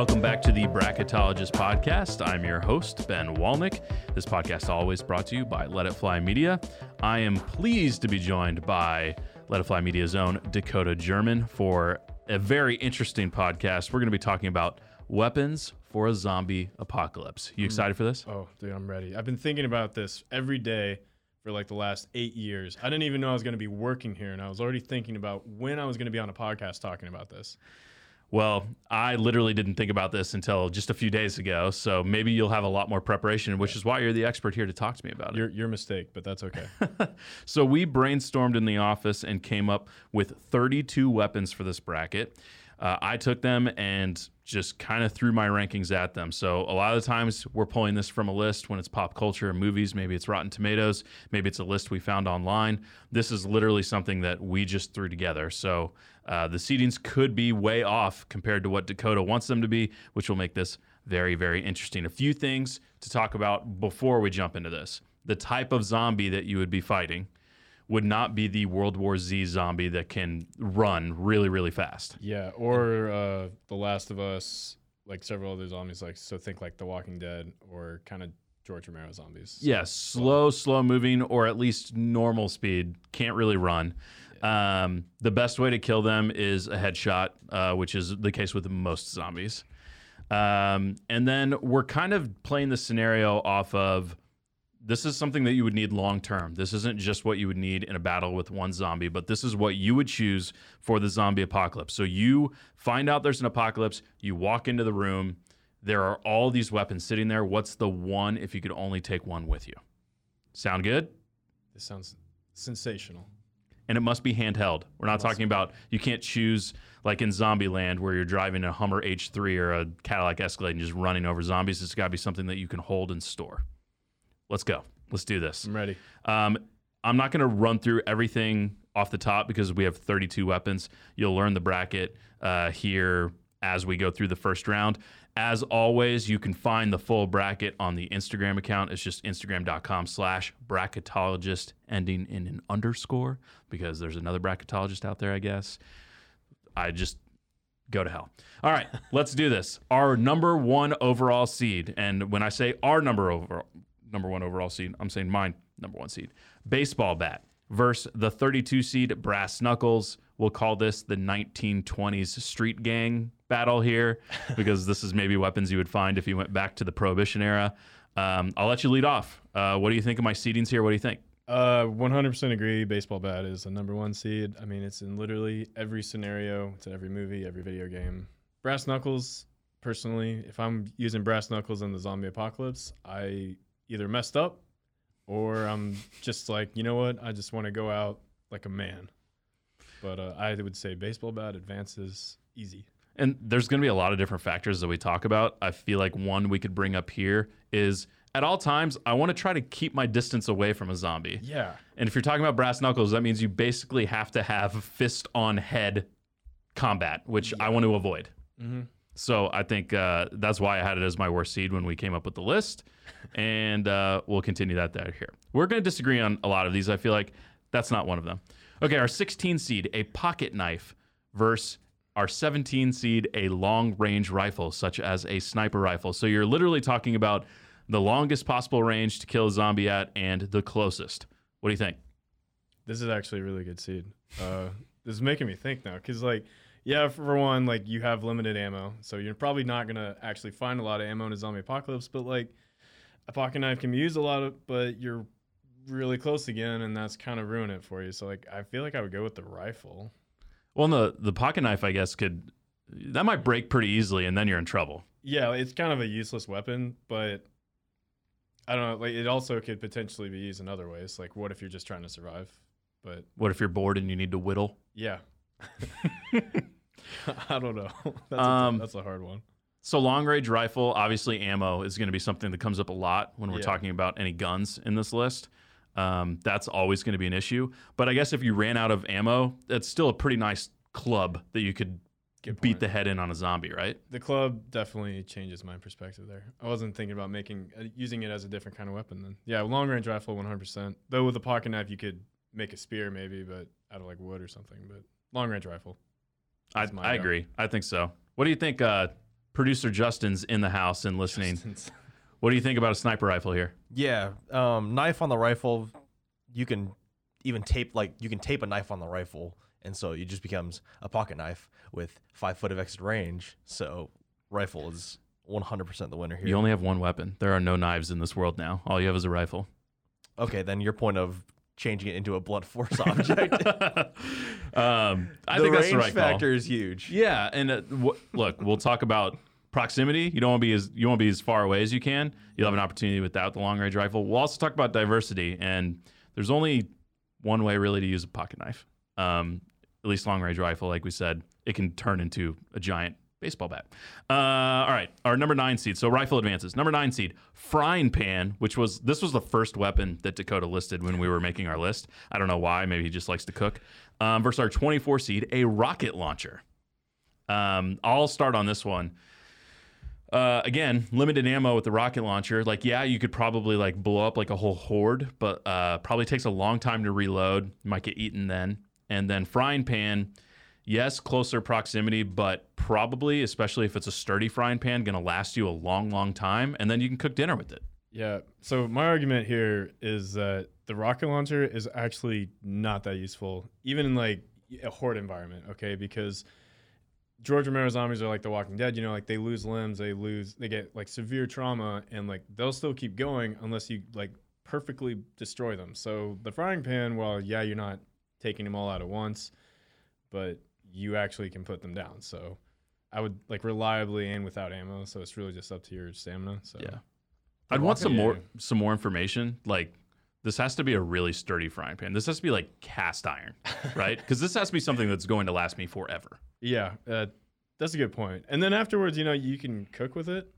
Welcome back to the Bracketologist Podcast. I'm your host, Ben Walnick. This podcast is always brought to you by Let It Fly Media. I am pleased to be joined by Let It Fly Media's own Dakota German for a very interesting podcast. We're going to be talking about weapons for a zombie apocalypse. You mm. excited for this? Oh, dude, I'm ready. I've been thinking about this every day for like the last eight years. I didn't even know I was going to be working here, and I was already thinking about when I was going to be on a podcast talking about this. Well, I literally didn't think about this until just a few days ago. So maybe you'll have a lot more preparation, which is why you're the expert here to talk to me about it. Your, your mistake, but that's okay. so we brainstormed in the office and came up with 32 weapons for this bracket. Uh, I took them and just kind of threw my rankings at them. So a lot of the times we're pulling this from a list when it's pop culture and movies. Maybe it's Rotten Tomatoes. Maybe it's a list we found online. This is literally something that we just threw together. So uh, the seedings could be way off compared to what Dakota wants them to be, which will make this very, very interesting. A few things to talk about before we jump into this. The type of zombie that you would be fighting would not be the World War Z zombie that can run really, really fast. Yeah, or uh, The Last of Us, like several other zombies. Like so, think like The Walking Dead or kind of George Romero zombies. Yeah, slow, slow moving, or at least normal speed. Can't really run. Um, the best way to kill them is a headshot, uh, which is the case with most zombies. Um, and then we're kind of playing the scenario off of this is something that you would need long term. This isn't just what you would need in a battle with one zombie, but this is what you would choose for the zombie apocalypse. So you find out there's an apocalypse, you walk into the room, there are all these weapons sitting there. What's the one if you could only take one with you? Sound good? This sounds sensational. And it must be handheld. We're not talking about you can't choose like in Zombieland where you're driving a Hummer H3 or a Cadillac Escalade and just running over zombies. It's got to be something that you can hold and store. Let's go. Let's do this. I'm ready. Um, I'm not going to run through everything off the top because we have 32 weapons. You'll learn the bracket uh, here as we go through the first round. As always, you can find the full bracket on the Instagram account. It's just instagram.com slash bracketologist ending in an underscore because there's another bracketologist out there, I guess. I just go to hell. All right, let's do this. Our number one overall seed, and when I say our number over number one overall seed, I'm saying mine number one seed, baseball bat versus the 32 seed brass knuckles. We'll call this the 1920s street gang battle here because this is maybe weapons you would find if you went back to the Prohibition era. Um, I'll let you lead off. Uh, what do you think of my seedings here? What do you think? Uh, 100% agree. Baseball bat is the number one seed. I mean, it's in literally every scenario. It's in every movie, every video game. Brass knuckles, personally, if I'm using brass knuckles in the zombie apocalypse, I either messed up or I'm just like, you know what? I just want to go out like a man. But uh, I would say baseball bat advances easy. And there's going to be a lot of different factors that we talk about. I feel like one we could bring up here is at all times, I want to try to keep my distance away from a zombie. Yeah. And if you're talking about brass knuckles, that means you basically have to have fist on head combat, which I want to avoid. Mm-hmm. So I think uh, that's why I had it as my worst seed when we came up with the list. and uh, we'll continue that there here. We're going to disagree on a lot of these. I feel like that's not one of them. Okay, our 16 seed, a pocket knife versus our 17 seed, a long range rifle, such as a sniper rifle. So you're literally talking about the longest possible range to kill a zombie at and the closest. What do you think? This is actually a really good seed. Uh, this is making me think now because, like, yeah, for one, like you have limited ammo, so you're probably not gonna actually find a lot of ammo in a zombie apocalypse. But like, a pocket knife can be used a lot of, but you're really close again, and that's kind of ruin it for you. So like, I feel like I would go with the rifle. Well, the the pocket knife, I guess, could that might break pretty easily, and then you're in trouble. Yeah, it's kind of a useless weapon, but I don't know. Like, it also could potentially be used in other ways. Like, what if you're just trying to survive? But what if you're bored and you need to whittle? Yeah. I don't know. That's, um, a, that's a hard one. So long range rifle, obviously ammo is going to be something that comes up a lot when we're yeah. talking about any guns in this list. Um, that's always going to be an issue. But I guess if you ran out of ammo, that's still a pretty nice club that you could beat the head in on a zombie, right? The club definitely changes my perspective there. I wasn't thinking about making uh, using it as a different kind of weapon then. Yeah, long range rifle 100%. Though with a pocket knife you could make a spear maybe, but out of like wood or something, but long range rifle. I, I agree. I think so. What do you think, uh, producer Justin's in the house and listening. Since- What do you think about a sniper rifle here? Yeah, um, knife on the rifle, you can even tape like you can tape a knife on the rifle, and so it just becomes a pocket knife with five foot of exit range. So rifle is 100% the winner here. You only have one weapon. There are no knives in this world now. All you have is a rifle. okay, then your point of changing it into a blunt force object. um, I the think that's the right call. factor is huge. Yeah, and uh, w- look, we'll talk about proximity. You don't want to be as you want to be as far away as you can. You'll have an opportunity without the long range rifle. We'll also talk about diversity, and there's only one way really to use a pocket knife. Um, at least long range rifle, like we said, it can turn into a giant baseball bat. Uh, all right, our number nine seed. So rifle advances. Number nine seed, frying pan, which was this was the first weapon that Dakota listed when we were making our list. I don't know why. Maybe he just likes to cook. Um, versus our 24 seed, a rocket launcher. Um, I'll start on this one. Uh, again, limited ammo with the rocket launcher. Like, yeah, you could probably like blow up like a whole horde, but uh, probably takes a long time to reload. You might get eaten then. And then frying pan, yes, closer proximity, but probably, especially if it's a sturdy frying pan, gonna last you a long, long time. And then you can cook dinner with it. Yeah. So my argument here is that the rocket launcher is actually not that useful, even in like a horde environment. Okay, because George Romero zombies are like The Walking Dead. You know, like they lose limbs, they lose, they get like severe trauma, and like they'll still keep going unless you like perfectly destroy them. So the frying pan, well, yeah, you're not taking them all out at once, but you actually can put them down. So I would like reliably and without ammo. So it's really just up to your stamina. So Yeah. I'd want some more some more information. Like this has to be a really sturdy frying pan. This has to be like cast iron, right? Because this has to be something that's going to last me forever. Yeah, uh, that's a good point. And then afterwards, you know, you can cook with it.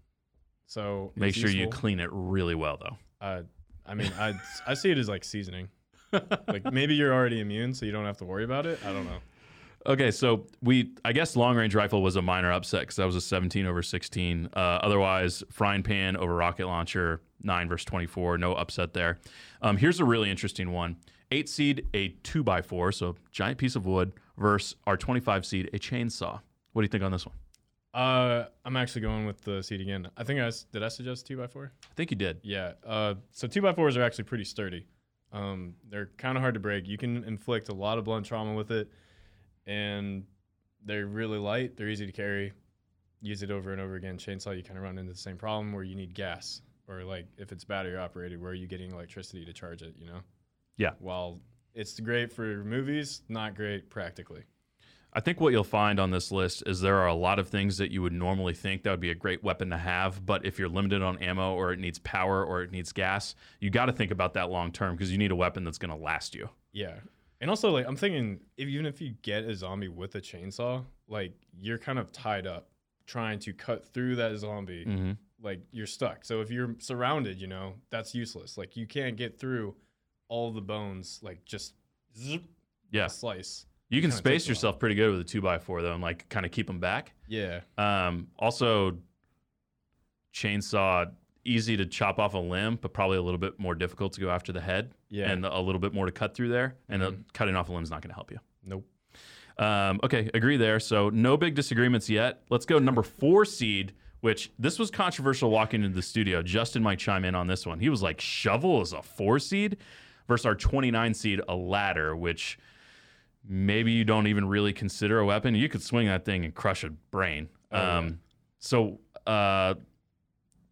So Make sure you clean it really well, though. Uh, I mean, I I see it as like seasoning. like maybe you're already immune, so you don't have to worry about it. I don't know. Okay, so we, I guess long range rifle was a minor upset because that was a 17 over 16. Uh, otherwise, frying pan over rocket launcher, 9 versus 24, no upset there. Um, here's a really interesting one 8 seed, a two by four, so giant piece of wood, versus our 25 seed, a chainsaw. What do you think on this one? Uh, I'm actually going with the seed again. I think I did I suggest two by four. I think you did. Yeah. Uh, so two by fours are actually pretty sturdy. Um, they're kind of hard to break. You can inflict a lot of blunt trauma with it, and they're really light. They're easy to carry. Use it over and over again. Chainsaw, you kind of run into the same problem where you need gas, or like if it's battery operated, where are you getting electricity to charge it? You know. Yeah. While it's great for movies, not great practically. I think what you'll find on this list is there are a lot of things that you would normally think that would be a great weapon to have, but if you're limited on ammo or it needs power or it needs gas, you got to think about that long term because you need a weapon that's going to last you. Yeah. And also, like, I'm thinking, if, even if you get a zombie with a chainsaw, like, you're kind of tied up trying to cut through that zombie. Mm-hmm. Like, you're stuck. So if you're surrounded, you know, that's useless. Like, you can't get through all the bones, like, just zip, Yeah, slice. you can space takes a while. yourself pretty good with a two x four though, and like kind of keep them back. Yeah. Um, also, chainsaw easy to chop off a limb, but probably a little bit more difficult to go after the head, Yeah. and a little bit more to cut through there. And Mhm. cutting off a limb is not going to help you. nope. Um, okay, agree there. So no big disagreements yet. Let's go number four seed, which this was controversial walking into the studio. Justin might chime in on this one. He was like, shovel is a four seed versus our 29 seed, a ladder, which maybe you don't even really consider a weapon. You could swing that thing and crush a brain. Oh, yeah. um, So uh,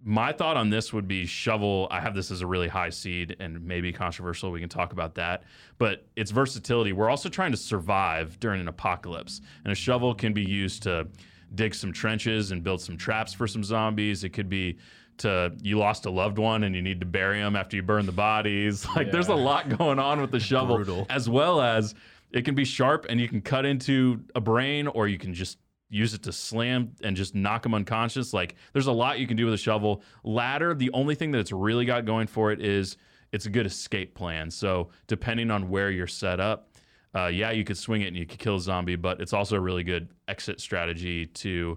my thought on this would be shovel. I have this as a really high seed and maybe controversial. We can talk about that. But its versatility. We're also trying to survive during an apocalypse, and a shovel can be used to dig some trenches and build some traps for some zombies. It could be to you lost a loved one and you need to bury them after you burn the bodies. Like there's a lot going on with the shovel, Brutal. as well as it can be sharp and you can cut into a brain or you can just use it to slam and just knock them unconscious. Like there's a lot you can do with a shovel. Ladder, the only thing that it's really got going for it is it's a good escape plan. So depending on where you're set up, uh, yeah, you could swing it and you could kill a zombie, but it's also a really good exit strategy to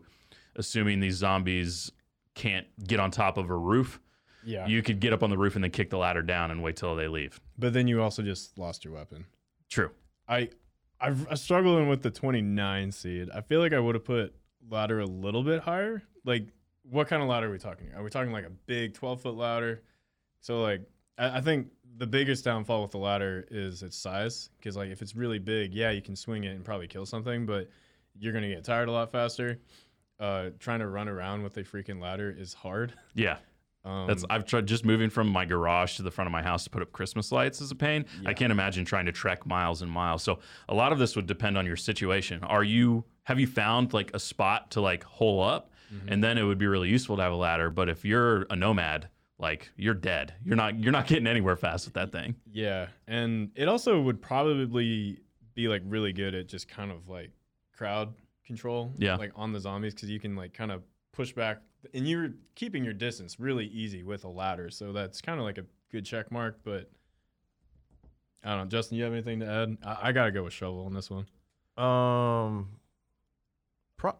assuming these zombies can't get on top of a roof. Yeah. You could get up on the roof and then kick the ladder down and wait till they leave. but then you also just lost your weapon. True. I, I've, I'm struggling with the 29 seed. I feel like I would have put ladder a little bit higher like what kind of ladder are we talking? Are we talking like a big 12 foot ladder? So like I, I think the biggest downfall with the ladder is its size because like if it's really big, yeah, you can swing it and probably kill something, but you're gonna get tired a lot faster. Uh, trying to run around with a freaking ladder is hard. Yeah. Um, That's I've tried just moving from my garage to the front of my house to put up Christmas lights is a pain. I can't imagine trying to trek miles and miles. So a lot of this would depend on your situation. Are you have you found like a spot to like hole up? Mhm. And then it would be really useful to have a ladder. But if you're a nomad, like you're dead. You're not you're not getting anywhere fast with that thing. Yeah, and it also would probably be like really good at just kind of like crowd control. Yeah. like on the zombies because you can like kind of push back, and you're keeping your distance really easy with a ladder. So that's kind of like a good check mark. But I don't know, Justin, you have anything to add? I, I gotta go with shovel on this one. Um, pro.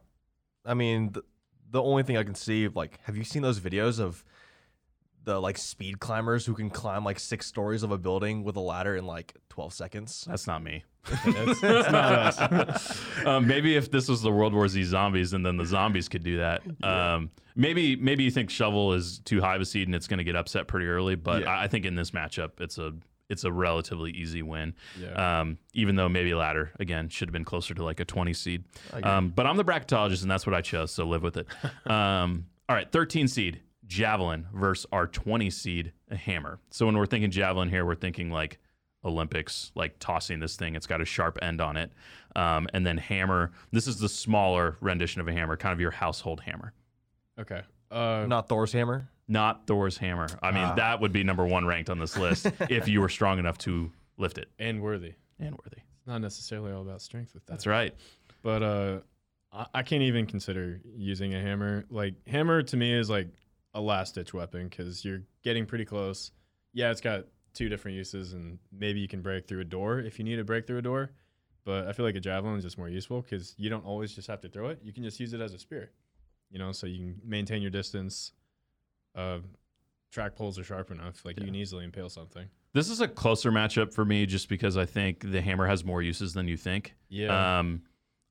I mean, the, the only thing I can see, like, have you seen those videos of the like speed climbers who can climb like six stories of a building with a ladder in like twelve seconds? That's not me. That's, that's not us. um, maybe if this was the World War Z zombies, and then the zombies could do that. Um, maybe maybe you think shovel is too high of a seed and it's going to get upset pretty early. But Yeah. I, I think in this matchup, it's a it's a relatively easy win. Yeah. Um, even though maybe ladder again should have been closer to like a 20 seed. Um, but I'm the bracketologist, and that's what I chose. So live with it. um, all right, 13 seed javelin versus our 20 seed hammer. So when we're thinking javelin here, we're thinking like Olympics, like tossing this thing. It's got a sharp end on it. Um, and then hammer. This is the smaller rendition of a hammer, kind of your household hammer, okay. Uh, Not Thor's hammer. not Thor's hammer. I mean, Ah. that would be number one ranked on this list if you were strong enough to lift it and worthy. and worthy. It's not necessarily all about strength with that. That's right. but uh I, I can't even consider using a hammer like hammer to me is like a last ditch weapon because you're getting pretty close yeah it's got two different uses and maybe you can break through a door if you need to break through a door but i feel like a javelin is just more useful because you don't always just have to throw it. You can just use it as a spear you know so you can maintain your distance uh track poles are sharp enough like you can easily impale something. This is a closer matchup for me just because I think the hammer has more uses than you think. yeah. Um,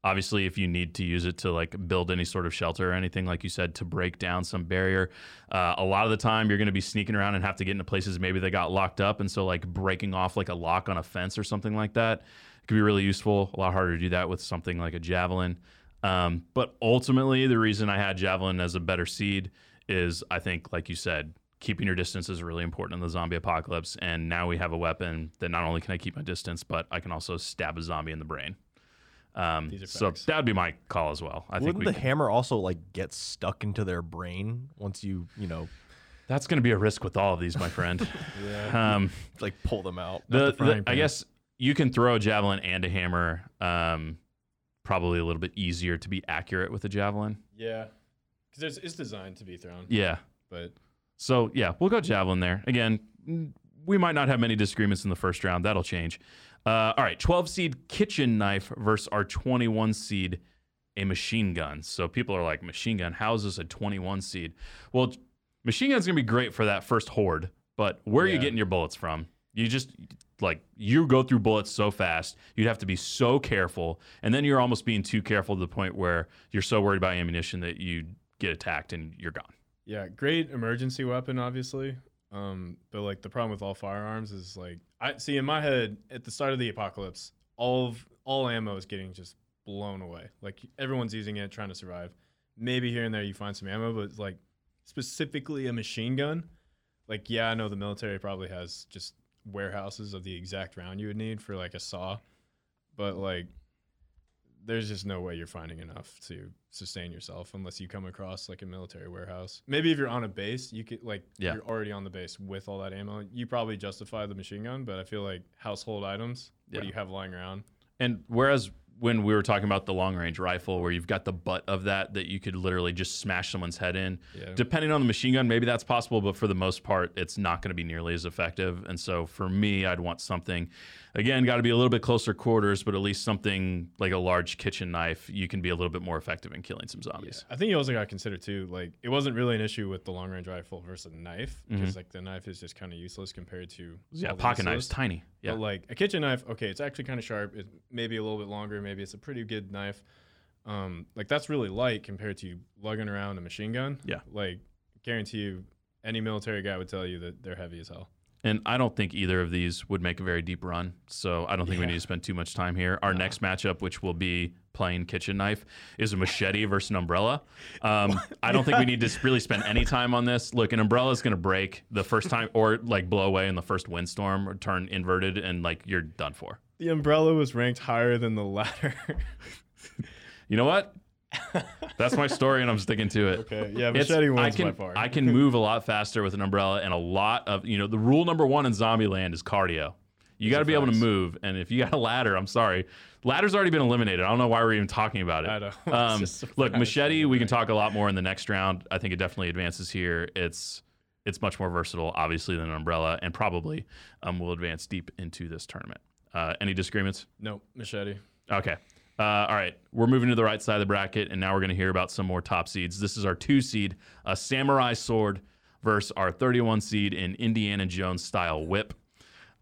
obviously, if you need to use it to like build any sort of shelter or anything, like you said, to break down some barrier, uh, a lot of the time you're going to be sneaking around and have to get into places maybe they got locked up. And so, like breaking off like a lock on a fence or something like that could be really useful. A lot harder to do that with something like a javelin. Um, but ultimately, the reason I had javelin as a better seed is I think, like you said, keeping your distance is really important in the zombie apocalypse. And now we have a weapon that not only can I keep my distance, but I can also stab a zombie in the brain. Um, so that would be my call as well. I think Wouldn't we the can- hammer also like get stuck into their brain once you you know that's going to be a risk with all of these, my friend. yeah um, like pull them out? the, the the- I guess you can throw a javelin and a hammer. Um, probably a little bit easier to be accurate with a javelin. yeah because it's, it's designed to be thrown Yeah. but So yeah, we'll go javelin there. Again, we might not have many disagreements in the first round. That'll change. Uh, all right, 12 seed kitchen knife versus our 21 seed a machine gun. So people are like, machine gun, how is this a 21 seed? Well, machine gun's gonna be great for that first horde, but where are you getting your bullets from? You just like you go through bullets so fast, you'd have to be so careful, and then you're almost being too careful to the point where you're so worried about ammunition that you get attacked and you're gone. Yeah, great emergency weapon, obviously. Um, but like the problem with all firearms is like I see in my head at the start of the apocalypse, all of all ammo is getting just blown away. Like everyone's using it, trying to survive. Maybe here and there you find some ammo, but like specifically a machine gun. Like yeah, I know the military probably has just warehouses of the exact round you would need for like a saw, but like there's just no way you're finding enough to sustain yourself unless you come across like a military warehouse. Maybe if you're on a base, you could like Yeah. you're already on the base with all that ammo. You probably justify the machine gun, but I feel like household items, Yeah. what do you have lying around? And whereas when we were talking about the long range rifle, where you've got the butt of that that you could literally just smash someone's head in, Yeah. depending on the machine gun, maybe that's possible, but for the most part, it's not going to be nearly as effective. And so for me, I'd want something, again, got to be a little bit closer quarters, but at least something like a large kitchen knife, you can be a little bit more effective in killing some zombies. I think you also got to consider too, like it wasn't really an issue with the long range rifle versus a knife because Mhm. like the knife is just kind of useless compared to Yeah, pocket knives, tiny. Yeah. But like a kitchen knife, okay, it's actually kind of sharp. It's maybe a little bit longer. Maybe it's a pretty good knife. Um, like that's really light compared to lugging around a machine gun. Yeah. Like guarantee you, any military guy would tell you that they're heavy as hell. And I don't think either of these would make a very deep run. So I don't think we need to spend too much time here. Our next matchup, which will be plain kitchen knife, is a machete versus an umbrella. Um, I don't think we need to really spend any time on this. Look, an umbrella is going to break the first time or like blow away in the first windstorm or turn inverted and like you're done for. The umbrella was ranked higher than the ladder. You know what? That's my story and I'm sticking to it. okay. Yeah, It's- machete I wins can by far. I can move a lot faster with an umbrella, and a lot of you know the rule number one in Zombieland is cardio. You got to be able to move, and if you got a ladder, I'm sorry, ladder's already been eliminated. I don't know why we're even talking about it. I know. Um, look, machete, we can talk a lot more in the next round. I think it definitely advances here. It's it's much more versatile, obviously, than an umbrella, and probably um, will advance deep into this tournament. Uh, any disagreements? Nope, machete. Okay. Uh, all right. We're moving to the right side of the bracket, and now we're going to hear about some more top seeds. This is our two seed, a samurai sword, versus our 31 seed in Indiana Jones style whip.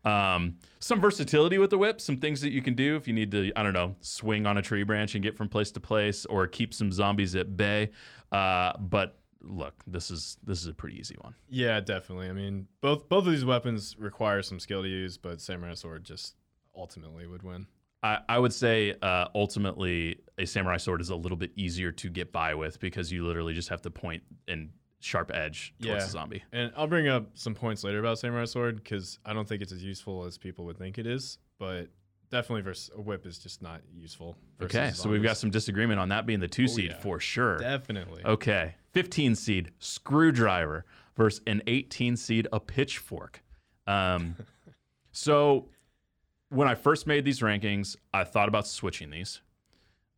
Um, some versatility with the whip, some things that you can do if you need to, I don't know, swing on a tree branch and get from place to place, or keep some zombies at bay. Uh, but look, this is this is a pretty easy one. Yeah, definitely. I mean, both both of these weapons require some skill to use, but samurai sword just ultimately would win. I, I would say uh, ultimately a samurai sword is a little bit easier to get by with because you literally just have to point and sharp edge towards Yeah. the zombie. And I'll bring up some points later about samurai sword because I don't think it's as useful as people would think it is, but definitely versus a whip is just not useful. Okay, so we've got some disagreement on that being the two Oh, seed yeah. for sure. definitely. Okay, 15 seed screwdriver versus an 18 seed a pitchfork. Um, so when I first made these rankings, I thought about switching these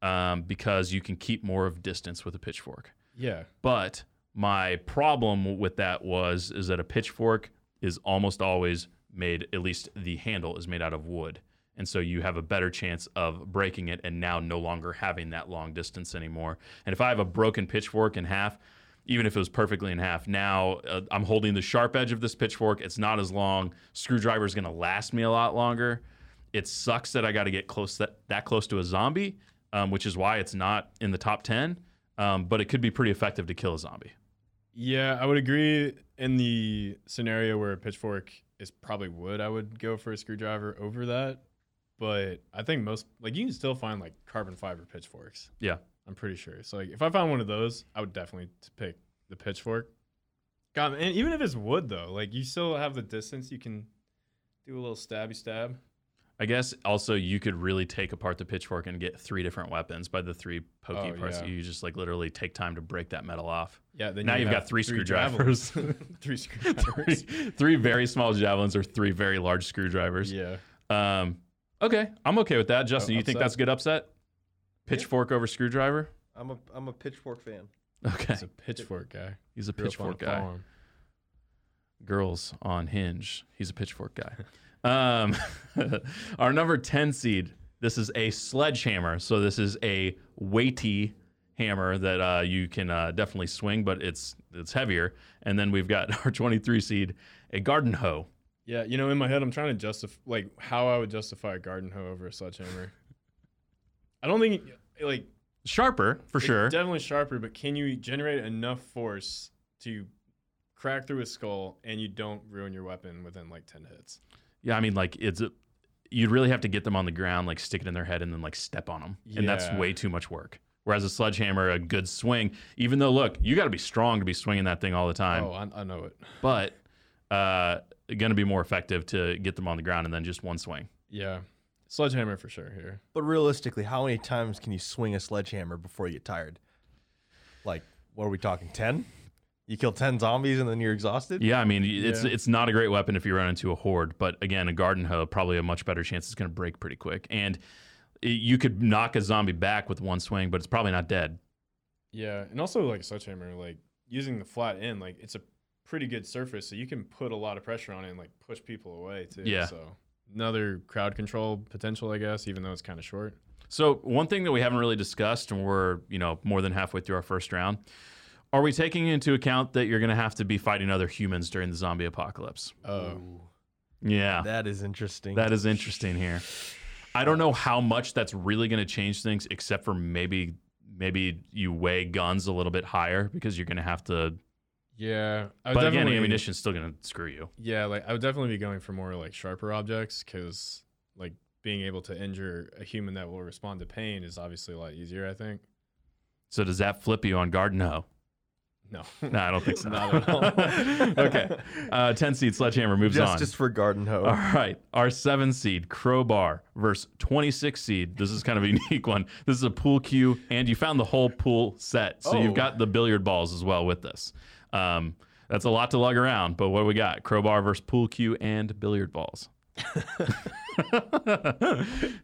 um, because you can keep more of distance with a pitchfork. Yeah, But my problem with that was is that a pitchfork is almost always made at least the handle is made out of wood. And so you have a better chance of breaking it and now no longer having that long distance anymore. And if I have a broken pitchfork in half, even if it was perfectly in half, now uh, I'm holding the sharp edge of this pitchfork. It's not as long. Screwdriver is going to last me a lot longer. It sucks that I got to get close that, that close to a zombie, um, which is why it's not in the top 10. Um, but it could be pretty effective to kill a zombie. yeah, I would agree. In the scenario where a pitchfork is probably wood, I would go for a screwdriver over that. But I think most like you can still find like carbon fiber pitchforks. Yeah. I'm pretty sure. So like if I found one of those, I would definitely pick the pitchfork. God, and even if it's wood though, like you still have the distance. You can do a little stabby stab. I guess also you could really take apart the pitchfork and get three different weapons by the three pokey Oh, parts. yeah. You just like literally take time to break that metal off. Yeah. Then Now you you've got three javelins. screwdrivers. three three, screwdrivers. three very small javelins or three very large screwdrivers. yeah. Um, okay, I'm okay with that. Justin, Oh, you think that's a good upset? Pitchfork over screwdriver? I'm a I'm a pitchfork fan. Okay, He's a pitchfork guy. he's a Grew pitchfork guy. farm. girls on Hinge. He's a pitchfork guy. Um, our number 10 seed, this is a sledgehammer. So this is a weighty hammer that uh, you can uh, definitely swing, but it's it's heavier. And then we've got our 23 seed, a garden hoe. Yeah, you know, in my head, I'm trying to justify like how I would justify a garden hoe over a sledgehammer. I don't think like Sharper, for sure. definitely sharper, but can you generate enough force to crack through a skull and you don't ruin your weapon within like ten hits? Yeah, I mean, like, it's a, you'd really have to get them on the ground, like stick it in their head and then like step on them. And that's way too much work. Whereas a sledgehammer, a good swing, even though, look, you got to be strong to be swinging that thing all the time. oh, I, I know it. but uh, going to be more effective to get them on the ground and then just one swing. Yeah, sledgehammer for sure here. But realistically, how many times can you swing a sledgehammer before you get tired? Like, what are we talking? Ten? You kill ten zombies and then you're exhausted. Yeah, I mean, it's Yeah. it's not a great weapon if you run into a horde, but again, a garden hoe probably a much better chance it's going to break pretty quick, and i- you could knock a zombie back with one swing, but it's probably not dead. Yeah, and also like a sledgehammer, like using the flat end, like it's a pretty good surface, so you can put a lot of pressure on it and like push people away too. Yeah. So another crowd control potential, I guess, even though it's kind of short. So one thing that we haven't really discussed, and we're you know more than halfway through our first round, are we taking into account that you're going to have to be fighting other humans during the zombie apocalypse? Oh, Yeah, that is interesting. That is interesting here. I don't know how much that's really going to change things, except for maybe maybe you weigh guns a little bit higher because you're going to have to. Yeah, I But again, ammunition's still going to screw you. Yeah, like I would definitely be going for more like sharper objects because like being able to injure a human that will respond to pain is obviously a lot easier. I think. So does that flip you on guard? No. No, No, I don't think so. Not at all. okay. Uh, 10 seed Sledgehammer moves just on. just for garden hoe. All right. Our seven seed Crowbar versus 26 seed. This is kind of a unique one. This is a pool cue, and you found the whole pool set. So Oh. you've got the billiard balls as well with this. Um, that's a lot to lug around, but what do we got? Crowbar versus pool cue and billiard balls.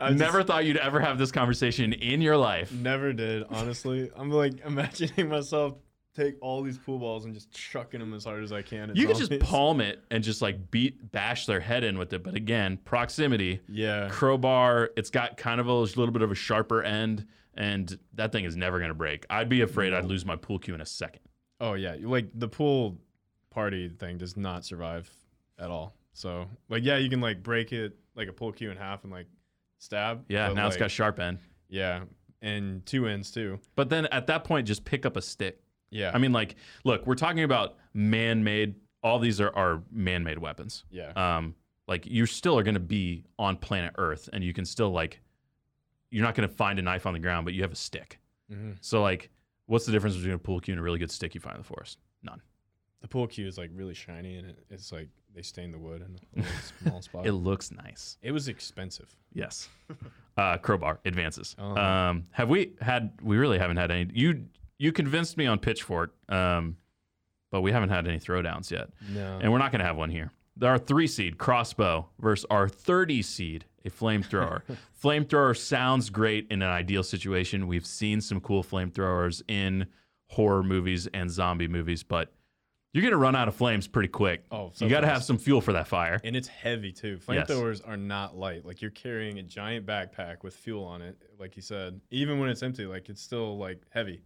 I never thought you'd ever have this conversation in your life. never did. Honestly, I'm like imagining myself take all these pool balls and just chucking them as hard as I can. at You could just palm it and just like beat, bash their head in with it. But again, proximity. Yeah, crowbar. It's got kind of a little bit of a sharper end, and that thing is never going to break. I'd be afraid I'd lose my pool cue in a second. Oh yeah, like the pool party thing does not survive at all. So like yeah, you can like break it like a pool cue in half and like stab. Yeah, now it's got sharp end. yeah, and two ends too. But then at that point, just pick up a stick. Yeah, I mean, like, look, we're talking about man-made. All these are, are man-made weapons. yeah, Um, like you still are going to be on planet Earth, and you can still like, you're not going to find a knife on the ground, but you have a stick. hmm So like, what's the difference between a pool cue and a really good stick you find in the forest? None. the pool cue is like really shiny and it, it's like they stain the wood in a small spot. It looks nice. it was expensive. Yes. Uh, crowbar advances. Oh. Um, have we had? We really haven't had any. You you convinced me on pitchfork, um, but we haven't had any throwdowns yet, No, and we're not going to have one here. Our three seed crossbow versus our thirty seed a flamethrower. flamethrower sounds great in an ideal situation. We've seen some cool flamethrowers in horror movies and zombie movies, but you're going to run out of flames pretty quick. Oh, so you got to have some fuel for that fire. and it's heavy too. Yes. Flamethrowers are not light. Like you're carrying a giant backpack with fuel on it, like you said. Even when it's empty, like it's still like heavy.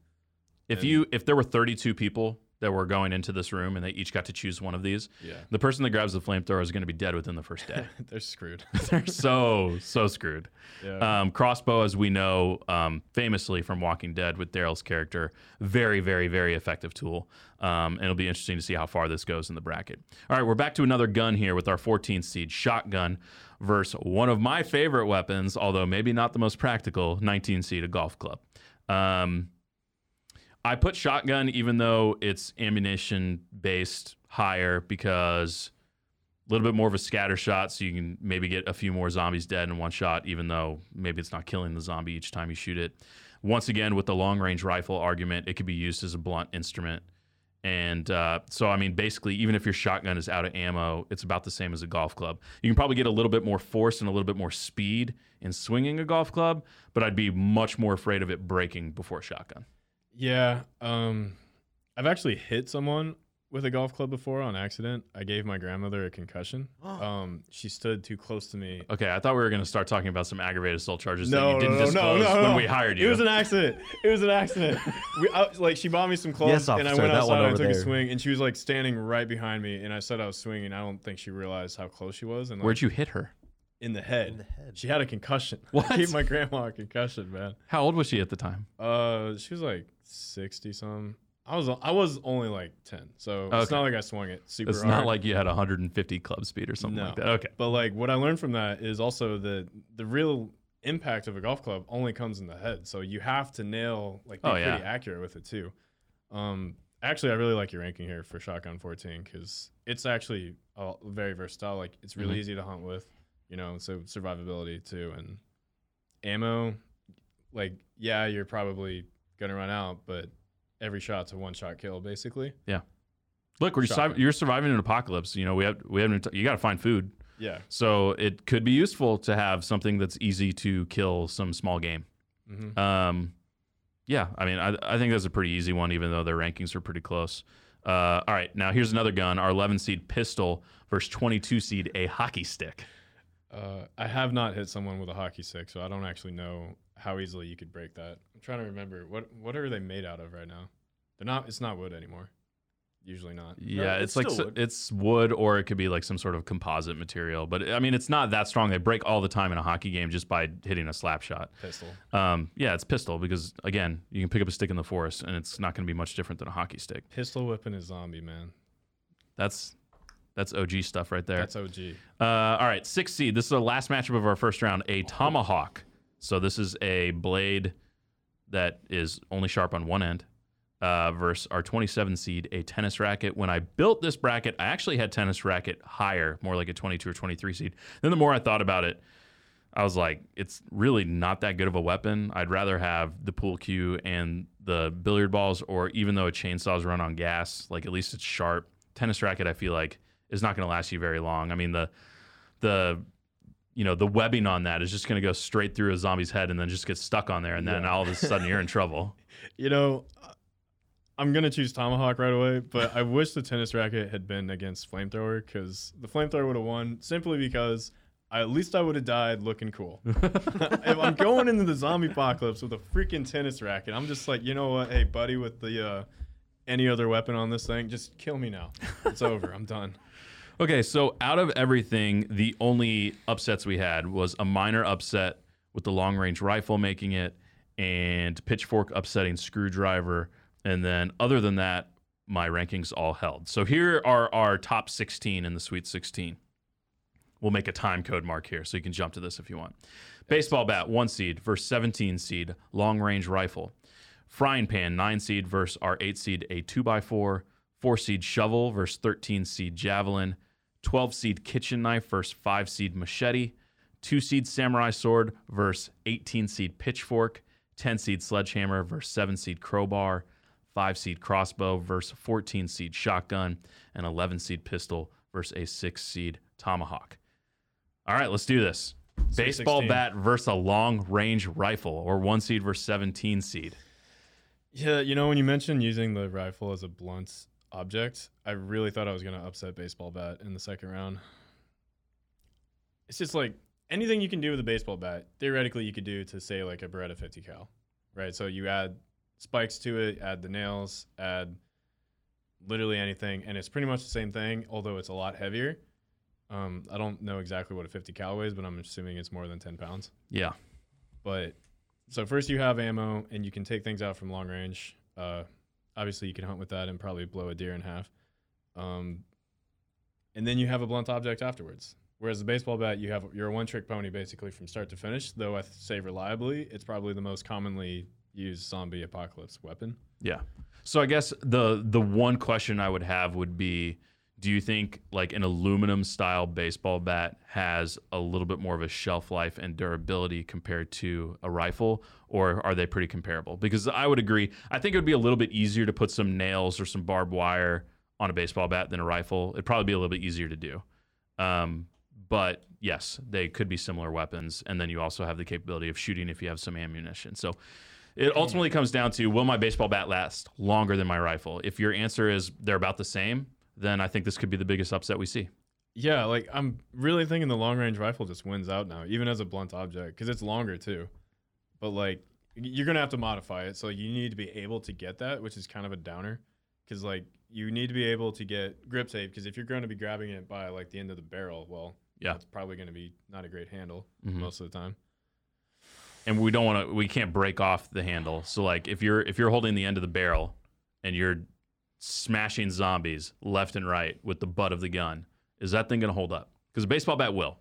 If And- you if there were 32 people that were going into this room and they each got to choose one of these, Yeah, the person that grabs the flamethrower is going to be dead within the first day. they're screwed. They're so so screwed. Yeah. Um, crossbow, as we know, um, famously from Walking Dead with Daryl's character, very very very effective tool. Um, and it'll be interesting to see how far this goes in the bracket. All right, we're back to another gun here with our 14th seed shotgun versus one of my favorite weapons, although maybe not the most practical, 19 seed a golf club. Um, I put shotgun even though it's ammunition based higher because a little bit more of a scatter shot so you can maybe get a few more zombies dead in one shot even though maybe it's not killing the zombie each time you shoot it. Once again with the long range rifle argument, it could be used as a blunt instrument. And uh, so, I mean, basically, even if your shotgun is out of ammo, it's about the same as a golf club. You can probably get a little bit more force and a little bit more speed in swinging a golf club, but I'd be much more afraid of it breaking before shotgun. Yeah. Um, I've actually hit someone with a golf club before on accident. I gave my grandmother a concussion. Um, she stood too close to me. Okay, I thought we were going to start talking about some aggravated assault charges No, that you didn't no, no, disclose no, no, when no. we hired you. It was an accident. It was an accident. we, I, like she bought me some clothes, Yes, and I went outside and I over took a swing, and she was like standing right behind me, and I said I was swinging. I don't think she realized how close she was, and like, Where'd you hit her? In the head. In the head. She had a concussion. What? I gave my grandma a concussion, man. How old was she at the time? Uh, she was like sixty some. I was I was only like ten, so it's not like I swung it super It's hard. not like you had 150 club speed or something No. like that. Okay. But like what I learned from that is also the the real impact of a golf club only comes in the head. So you have to nail like be Oh, pretty yeah. accurate with it too. Um actually I really like your ranking here for shotgun 14 cuz it's actually uh, very versatile. Like it's really Mhm. easy to hunt with, you know, so survivability too and ammo like yeah, you're probably going to run out, but every shot's a one shot kill basically. Yeah. Look, we're Shotgun. survi- you're surviving an apocalypse. You know, we have we haven't. You got to find food, Yeah. so it could be useful to have something that's easy to kill some small game. Mhm. Um, yeah, I mean, I, I think that's a pretty easy one, even though their rankings are pretty close. Uh, all right, now here's another gun: our 11 seed pistol versus 22 seed a hockey stick. Uh, I have not hit someone with a hockey stick, so I don't actually know how easily you could break that. I'm trying to remember what what are they made out of right now? They're not. It's not wood anymore. usually not. Yeah, it it's like still so- would. it's wood or it could be like some sort of composite material. But I mean, it's not that strong. They break all the time in a hockey game just by hitting a slap shot. Pistol. Um, yeah, it's pistol because again, you can pick up a stick in the forest and it's not going to be much different than a hockey stick. Pistol whipping a zombie, man. That's that's OG stuff right there. That's OG. Uh, all right, six seed. This is the last matchup of our first round. A tomahawk. So this is a blade that is only sharp on one end. Uh, versus our 27 seed, a tennis racket. When I built this bracket, I actually had tennis racket higher, more like a 22 or 23 seed. Then the more I thought about it, I was like, it's really not that good of a weapon. I'd rather have the pool cue and the billiard balls, or even though a chainsaw's run on gas, like at least it's sharp. Tennis racket, I feel like, is not going to last you very long. I mean, the the you know the webbing on that is just going to go straight through a zombie's head and then just get stuck on there, and then Yeah. all of a sudden you're in trouble. You know, I'm gonna choose tomahawk right away, but I wish the tennis racket had been against flamethrower because the flamethrower would have won simply because I, at least I would have died looking cool. if I'm going into the zombie apocalypse with a freaking tennis racket, I'm just like, you know what? Hey, buddy, with the uh, any other weapon on this thing, just kill me now. It's over. I'm done. Okay, so out of everything, the only upsets we had was a minor upset with the long range rifle making it, and pitchfork upsetting screwdriver, and then other than that, my rankings all held. So here are our top 16 in the Sweet 16. We'll make a time code mark here so you can jump to this if you want. Baseball bat, one seed versus 17 seed, long range rifle. Frying pan, nine seed versus our eight seed, a two by four. Four seed shovel versus 13 seed javelin. 12 seed kitchen knife versus five seed machete. Two seed samurai sword versus 18 seed pitchfork. 10 seed sledgehammer versus seven seed crowbar. Five seed crossbow versus 14 seed shotgun. And 11 seed pistol versus a six seed tomahawk. All right, let's do this. Baseball bat versus a long range rifle, or one seed versus 17 seed. Yeah, you know, when you mentioned using the rifle as a blunt object, I really thought I was going to upset baseball bat in the second round. It's just like anything you can do with a baseball bat, theoretically, you could do to say like a Beretta 50 cal, right? So you add spikes to it, add the nails, add literally anything, and it's pretty much the same thing, although it's a lot heavier. Um, I don't know exactly what a 50 cal weighs, but I'm assuming it's more than 10 pounds. Yeah. But so first you have ammo and you can take things out from long range. Uh, obviously you can hunt with that and probably blow a deer in half. Um, and then you have a blunt object afterwards. Whereas the baseball bat, you have you're a one trick pony basically from start to finish. Though I say reliably, it's probably the most commonly used zombie apocalypse weapon. Yeah. So I guess the the one question I would have would be do you think like an aluminum style baseball bat has a little bit more of a shelf life and durability compared to a rifle or are they pretty comparable? Because I would agree. I think it would be a little bit easier to put some nails or some barbed wire on a baseball bat than a rifle. It'd probably be a little bit easier to do. Um, but yes, they could be similar weapons and then you also have the capability of shooting if you have some ammunition. So it ultimately comes down to will my baseball bat last longer than my rifle? If your answer is they're about the same, then I think this could be the biggest upset we see. Yeah, like I'm really thinking the long range rifle just wins out now, even as a blunt object, because it's longer too. But like you're gonna have to modify it, so you need to be able to get that, which is kind of a downer, because like you need to be able to get grip tape, because if you're going to be grabbing it by like the end of the barrel, well, Yeah. it's probably going to be not a great handle Mhm. most of the time. And we don't want to we can't break off the handle. So like if you're if you're holding the end of the barrel and you're smashing zombies left and right with the butt of the gun, is that thing going to hold up? Cuz a baseball bat will.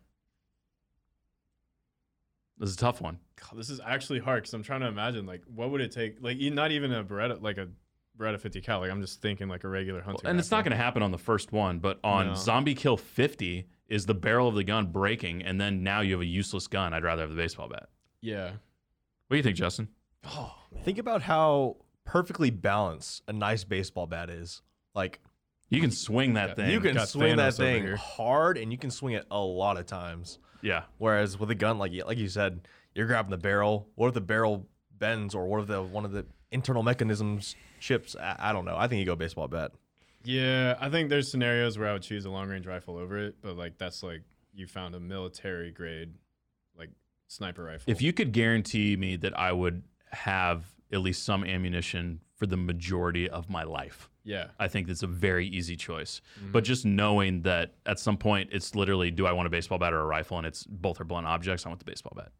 This is a tough one. God, this is actually hard because I'm trying to imagine like what would it take, like not even a Beretta, like a Beretta 50 cal. Like I'm just thinking like a regular hunting. and it's not going to happen on the first one, but on No. Zombie Kill 50 is the barrel of the gun breaking and then now you have a useless gun. I'd rather have the baseball bat. Yeah. What do you think, Justin? Oh, think about how perfectly balanced a nice baseball bat is. Like You can swing that Yeah, thing. you can got swing that Thanos over thing hard, and you can swing it a lot of times. yeah. Whereas with a gun, like you- like you said, you're grabbing the barrel. What if the barrel bends, or what if the one of the internal mechanisms chips? I, I don't know. I think you go baseball bat. Yeah, I think there's scenarios where I would choose a long range rifle over it, but like that's like you found a military grade like sniper rifle. If you could guarantee me that I would have at least some ammunition for the majority of my life. Yeah. I think it's a very easy choice. Mm-hmm. But just knowing that at some point it's literally do I want a baseball bat or a rifle and it's both are blunt objects, I want the baseball bat.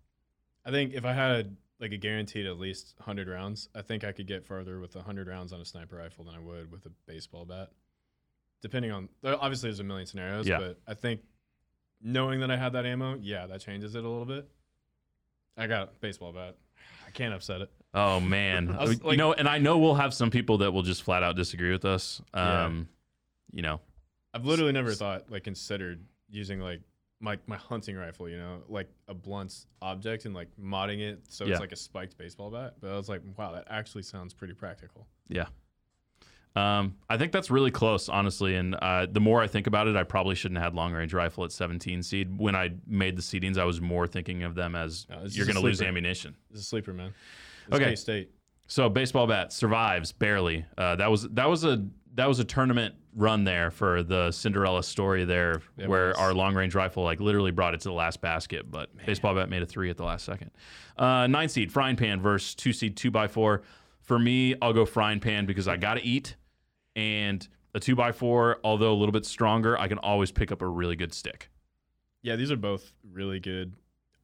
I think if I had like a guaranteed at least 100 rounds, I think I could get farther with 100 rounds on a sniper rifle than I would with a baseball bat. Depending on, obviously, there's a million scenarios, Yeah. but I think knowing that I had that ammo, yeah, that changes it a little bit. I got a baseball bat. I can't upset it. Oh man. Was you know, and I know we'll have some people that will just flat out disagree with us. Yeah. Um, you know, I've literally never thought, like, considered using like my my hunting rifle, you know, like a blunt object and like modding it so Yeah. it's like a spiked baseball bat. But I was like, wow, that actually sounds pretty practical. Yeah. Um, I think that's really close, honestly. And uh, the more I think about it, I probably shouldn't have had long range rifle at 17 seed. When I made the seedings, I was more thinking of them as No, you're going to lose ammunition. It's a sleeper, man. Okay. K-State. So baseball bat survives barely. Uh, that was that was a that was a tournament run there for the Cinderella story there, It where was. our long range rifle like literally brought it to the last basket, but baseball bat made a three at the last second. Uh, nine seed frying pan versus two seed two by four. For me, I'll go frying pan because I got to eat, and a two by four, although a little bit stronger, I can always pick up a really good stick. Yeah, these are both really good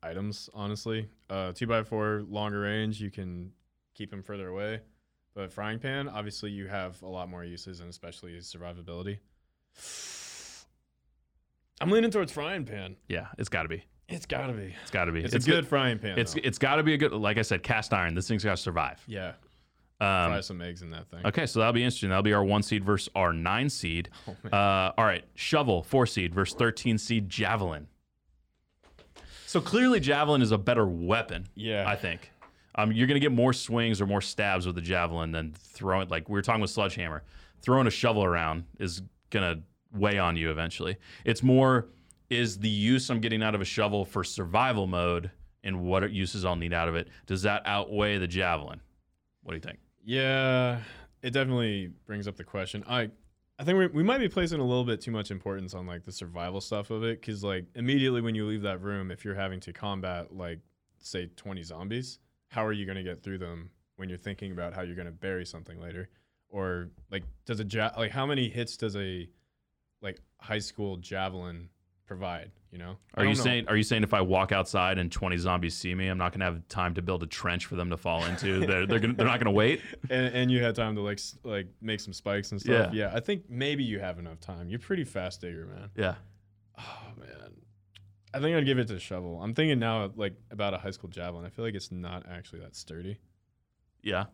items, honestly. Uh, two by four, longer range, you can keep them further away. But frying pan, obviously, you have a lot more uses and especially survivability. I'm leaning towards frying pan. Yeah, it's got to be. It's gotta be. It's got to be. It's, a good frying pan. It's though. it's got to be a good. Like I said, cast iron. This thing's got to survive. yeah. Um, Fry some eggs in that thing. Okay, so that'll be interesting. That'll be our one seed versus our nine seed. Oh. Uh, all right, shovel four seed versus thirteen seed javelin. So clearly, javelin is a better weapon. Yeah. I think. Um, you're gonna get more swings or more stabs with the javelin than throwing. Like we were talking with sledgehammer, throwing a shovel around is gonna weigh on you eventually. It's more is the use I'm getting out of a shovel for survival mode and what uses I'll need out of it. Does that outweigh the javelin? What do you think? Yeah, it definitely brings up the question. I I think we we might be placing a little bit too much importance on like the survival stuff of it cuz like immediately when you leave that room if you're having to combat like say 20 zombies, how are you going to get through them when you're thinking about how you're going to bury something later? Or like does a ja- like how many hits does a like high school javelin provide, you know? Are you know. saying are you saying if I walk outside and 20 zombies see me, I'm not going to have time to build a trench for them to fall into? they're they're, gonna, they're not going to wait. and, and you had time to like like make some spikes and stuff. Yeah. I think maybe you have enough time. You're pretty fast digger, man. Yeah. Oh man, I think I'd give it to shovel. I'm thinking now like about a high school javelin. I feel like it's not actually that sturdy. Yeah.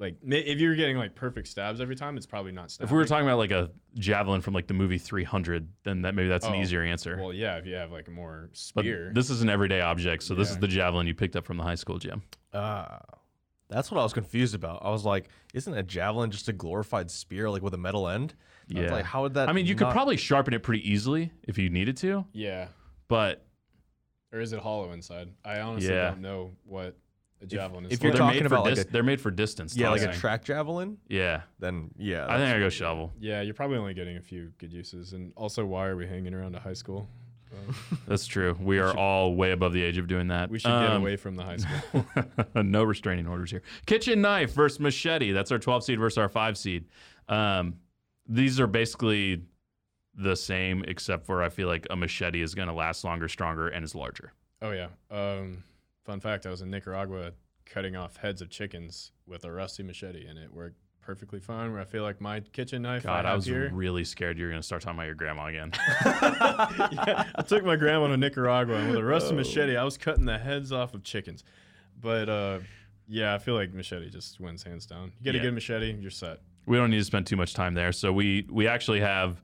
Like if you're getting like perfect stabs every time, it's probably not. Stabbing. If we were talking about like a javelin from like the movie 300, then that maybe that's an Oh, easier answer. well, yeah, if you have like a more but spear. this is an everyday object, so this is Yeah. the javelin you picked up from the high school gym. Ah, that's what I was confused about. I was like, isn't a javelin just a glorified spear, like with a metal end? I was Yeah. like, how would that? I mean, you could not- probably sharpen it pretty easily if you needed to, yeah, but or is it hollow inside? I honestly Yeah. don't know what a javelin is. if you're they're talking made for about, like, dis- a- they're made for distance. yeah, like a track javelin. yeah. Then yeah, I think I go shovel. yeah, you're probably only getting a few good uses. And also, why are we hanging around a high school? Uh, That's true. We are all way above the age of doing that. we should get Um, away from the high school. no restraining orders here. Kitchen knife versus machete. That's our 12 seed versus our 5 seed. Um, these are basically the same, except for I feel like a machete is going to last longer, stronger, and is larger. Oh yeah. Um, fun fact: I was in Nicaragua cutting off heads of chickens with a rusty machete, and it worked perfectly fine. Where I feel like my kitchen knife God, I I was here. really scared you were going to start talking about your grandma again. yeah, I took my grandma to Nicaragua, and with a rusty Oh. machete, I was cutting the heads off of chickens. But uh, yeah, I feel like machete just wins hands down. You get Yeah. a good machete, you're set. we don't need to spend too much time there. So we we actually have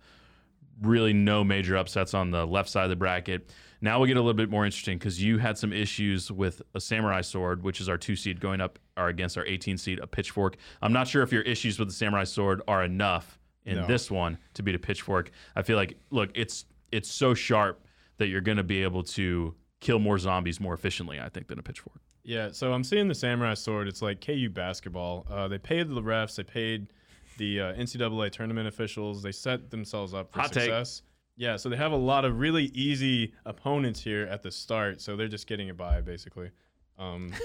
really no major upsets on the left side of the bracket. Now we get a little bit more interesting because you had some issues with a samurai sword, which is our two seed going up against our 18 seed, a pitchfork. I'm not sure if your issues with the samurai sword are enough in No. this one to beat a pitchfork. I feel like look, it's it's so sharp that you're going to be able to kill more zombies more efficiently, I think, than a pitchfork. Yeah, so I'm seeing the samurai sword. It's like KU basketball. Uh, they paid the refs. They paid the uh, NCAA tournament officials. They set themselves up for Hot take. success. Yeah, so they have a lot of really easy opponents here at the start. So they're just getting it by basically. Um,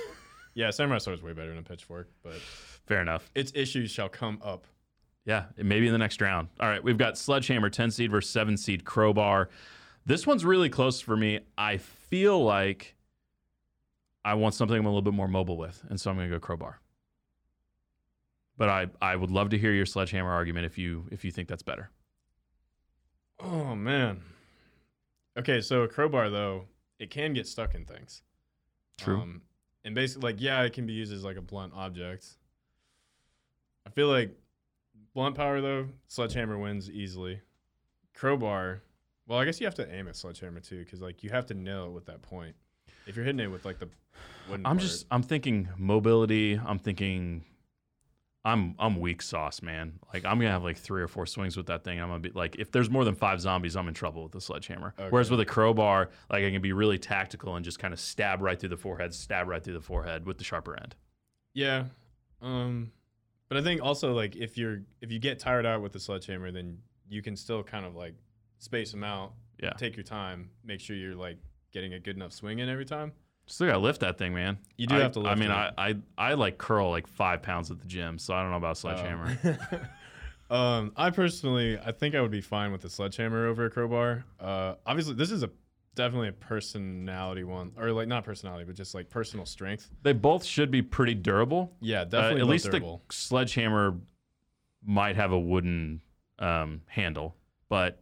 Yeah, samurai sword is way better than a pitchfork, but Fair enough. its issues shall come up. Yeah, maybe in the next round. All right, we've got Sledgehammer 10 seed versus 7 seed Crowbar. This one's really close for me. I feel like I want something I'm a little bit more mobile with, and so I'm going to go Crowbar. But I, I would love to hear your Sledgehammer argument if you if you think that's better. Oh man. Okay, so a crowbar though, it can get stuck in things. True. Um, and basically, like, yeah, it can be used as like a blunt object. I feel like blunt power though, sledgehammer wins easily. Crowbar, well, I guess you have to aim at sledgehammer too, because like you have to nail it with that point. If you're hitting it with like the wooden, I'm part- just I'm thinking mobility. I'm thinking I'm I'm weak sauce, man. Like I'm gonna have like three or four swings with that thing. I'm gonna be like, if there's more than five zombies, I'm in trouble with the sledgehammer. Whereas with a crowbar, like I can be really tactical and just kind of stab right through the forehead, stab right through the forehead with the sharper end. Yeah. Um but I think also like if you're if you get tired out with the sledgehammer then you can still kind of like space them out, Yeah, take your time, make sure you're like getting a good enough swing in every time. Still gotta lift that thing, man. You do I, have to I lift. I, mean, I I like curl like five pounds at the gym, so I don't know about sledgehammer. Um, um I personally I think I would be fine with a sledgehammer over a crowbar. Uh obviously this is a definitely a personality one or like not personality but just like personal strength. they both should be pretty durable. Yeah, Uh, definitely at least durable. the sledgehammer might have a wooden um, handle, but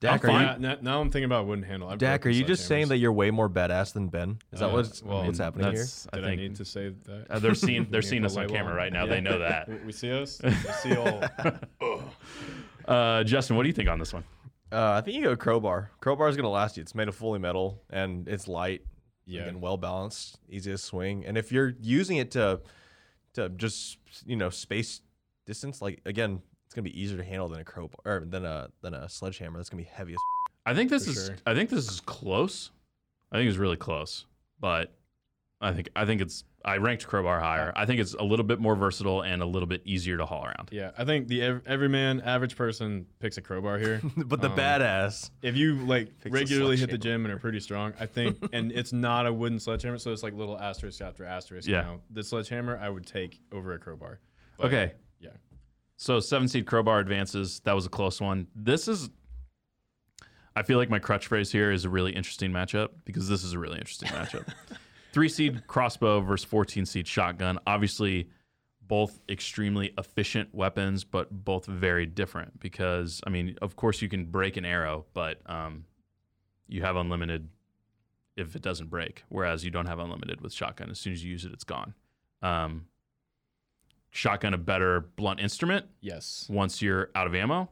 Dak, I'm are fine. you, Now, now- now I'm thinking about wooden handle. I've Dak, are you just saying that you're way more badass than Ben? Is that Uh, what's, well, what's happening here? that's, I Did I, think need to say that? uh, they're seeing they're seeing us on camera long. right now. Yeah. They know that. We- We see us. We see all. Uh, Justin, what do you think on this one? Uh, I think you go crowbar. Crowbar is gonna last you. It's made of fully metal and it's light. Yeah. and well balanced, easy to swing. And if you're using it to to just you know space distance, like again, it's gonna be easier to handle than a crowbar or than a than a sledgehammer. That's gonna be heavy as. I think this is sure. I think this is close. I think it's really close, but I think I think it's I ranked crowbar higher. I think it's a little bit more versatile and a little bit easier to haul around. Yeah, I think the ev- everyman, average person picks a crowbar here. but the Um, badass. If you like Picks a regularly hit the gym and are pretty strong, I think, and it's not a wooden sledgehammer, so it's like little asterisk after asterisk. Yeah. You know, the sledgehammer I would take over a crowbar. But, Okay, Yeah. So seven seed crowbar advances. That was a close one. This is. I feel like my crutch phrase here is a really interesting matchup because this is a really interesting matchup. Three seed crossbow versus 14 seed shotgun. Obviously, both extremely efficient weapons, but both very different because, I mean, of course, you can break an arrow, but um, you have unlimited if it doesn't break, whereas you don't have unlimited with shotgun. As soon as you use it, it's gone. Um, shotgun, a better blunt instrument Yes. once you're out of ammo.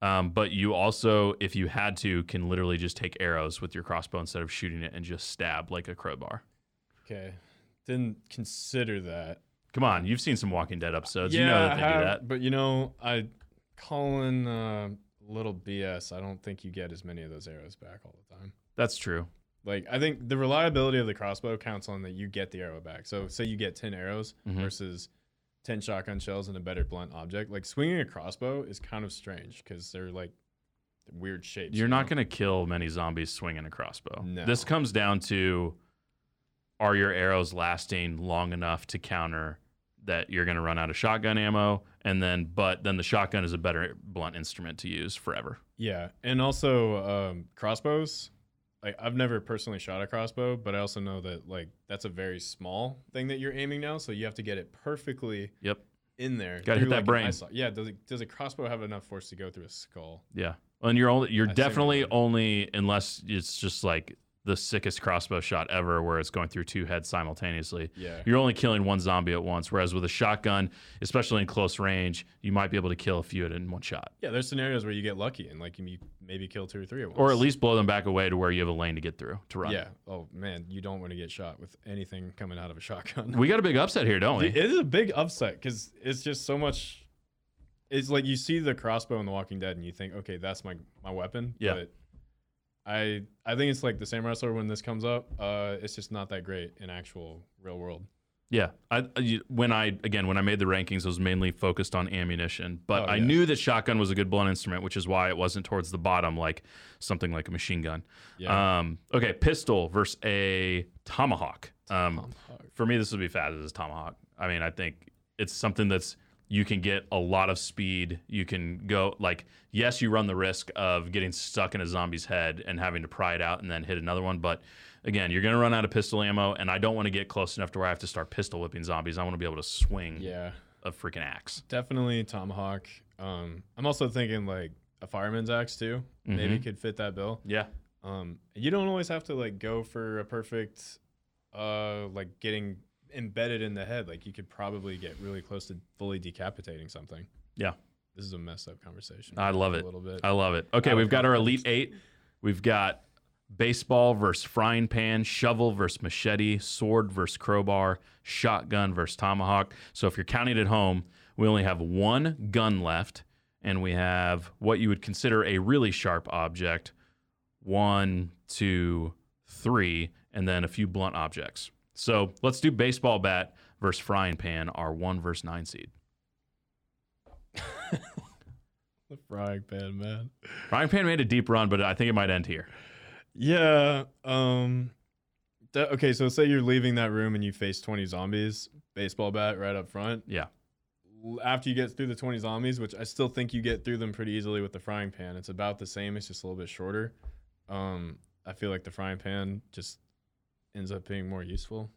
Um, but you also, if you had to, can literally just take arrows with your crossbow instead of shooting it and just stab like a crowbar. Okay. Didn't consider that. Come on, you've seen some Walking Dead episodes. you know that they have, do that. But you know, I calling uh, little BS. I don't think you get as many of those arrows back all the time. That's true. Like I think the reliability of the crossbow counts on that you get the arrow back. So say you get ten arrows Mhm. versus ten shotgun shells and a better blunt object. Like swinging a crossbow is kind of strange because they're like weird shapes. You're you not know? going to kill many zombies swinging a crossbow. No. This comes down to are your arrows lasting long enough to counter that you're going to run out of shotgun ammo and then but then the shotgun is a better blunt instrument to use forever. Yeah, and also um, crossbows. Like I've never personally shot a crossbow, but I also know that like that's a very small thing that you're aiming now, so you have to get it perfectly Yep. in there. Gotta hit that like, brain. Yeah, does it, does a crossbow have enough force to go through a skull? Yeah. And you're only you're I definitely only unless it's just like the sickest crossbow shot ever where it's going through two heads simultaneously. Yeah. You're only killing one zombie at once. Whereas with a shotgun, especially in close range, you might be able to kill a few at in one shot. Yeah, there's scenarios where you get lucky and like you maybe kill two or three at once. Or at least blow them back away to where you have a lane to get through to run. Yeah. Oh man, you don't want to get shot with anything coming out of a shotgun. We got a big upset here, don't we? It is a big upset because it's just so much. It's like you see the crossbow in The Walking Dead and you think, okay, that's my my weapon. Yeah. But I I think it's like the samurai sword when this comes up. Uh, it's just not that great in actual real world. Yeah, I, when I again when I made the rankings, I was mainly focused on ammunition, but Oh, I yeah. knew that shotgun was a good blunt instrument, which is why it wasn't towards the bottom like something like a machine gun. Yeah. Um, okay, pistol versus a tomahawk. Um, Tomahawk. for me, this would be fastest as tomahawk. I mean, I think it's something that's you can get a lot of speed. You can go like yes, you run the risk of getting stuck in a zombie's head and having to pry it out and then hit another one. But again, you're going to run out of pistol ammo, and I don't want to get close enough to where I have to start pistol whipping zombies. I want to be able to swing Yeah, a freaking axe. definitely tomahawk. Um, I'm also thinking like a fireman's axe too. Maybe Mhm. could fit that bill. Yeah, Um, you don't always have to like go for a perfect, uh, like getting embedded in the head. Like you could probably get really close to fully decapitating something. Yeah. This is a messed up conversation. I love it. A it. little bit. I love it. Okay, we've got our elite eight. We've got baseball versus frying pan, shovel versus machete, sword versus crowbar, shotgun versus tomahawk. So if you're counting at home, we only have one gun left, and we have what you would consider a really sharp object one, two, three, and then a few blunt objects. So let's do baseball bat versus frying pan, our one versus nine seed. the frying pan, man. Frying pan made a deep run, but I think it might end here. Yeah. Um. that- okay, so say you're leaving that room and you face 20 zombies, baseball bat right up front. Yeah. After you get through the 20 zombies, which I still think you get through them pretty easily with the frying pan, it's about the same. It's just a little bit shorter. Um, I feel like the frying pan just ends up being more useful.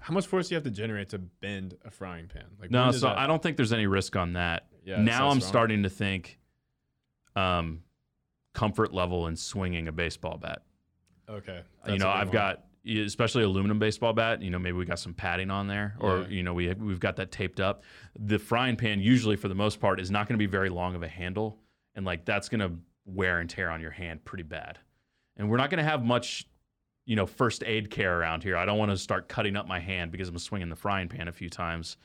How much force do you have to generate to bend a frying pan? Like No, so that- I don't think there's any risk on that. Yeah, now I'm starting to think um, comfort level in swinging a baseball bat. Okay. you know, I've one. got especially aluminum baseball bat. You know, maybe we got some padding on there, or Yeah. you know, we we've got that taped up. The frying pan usually, for the most part, is not going to be very long of a handle, and like that's going to wear and tear on your hand pretty bad. And we're not going to have much, you know, first aid care around here. I don't want to start cutting up my hand because I'm swinging the frying pan a few times.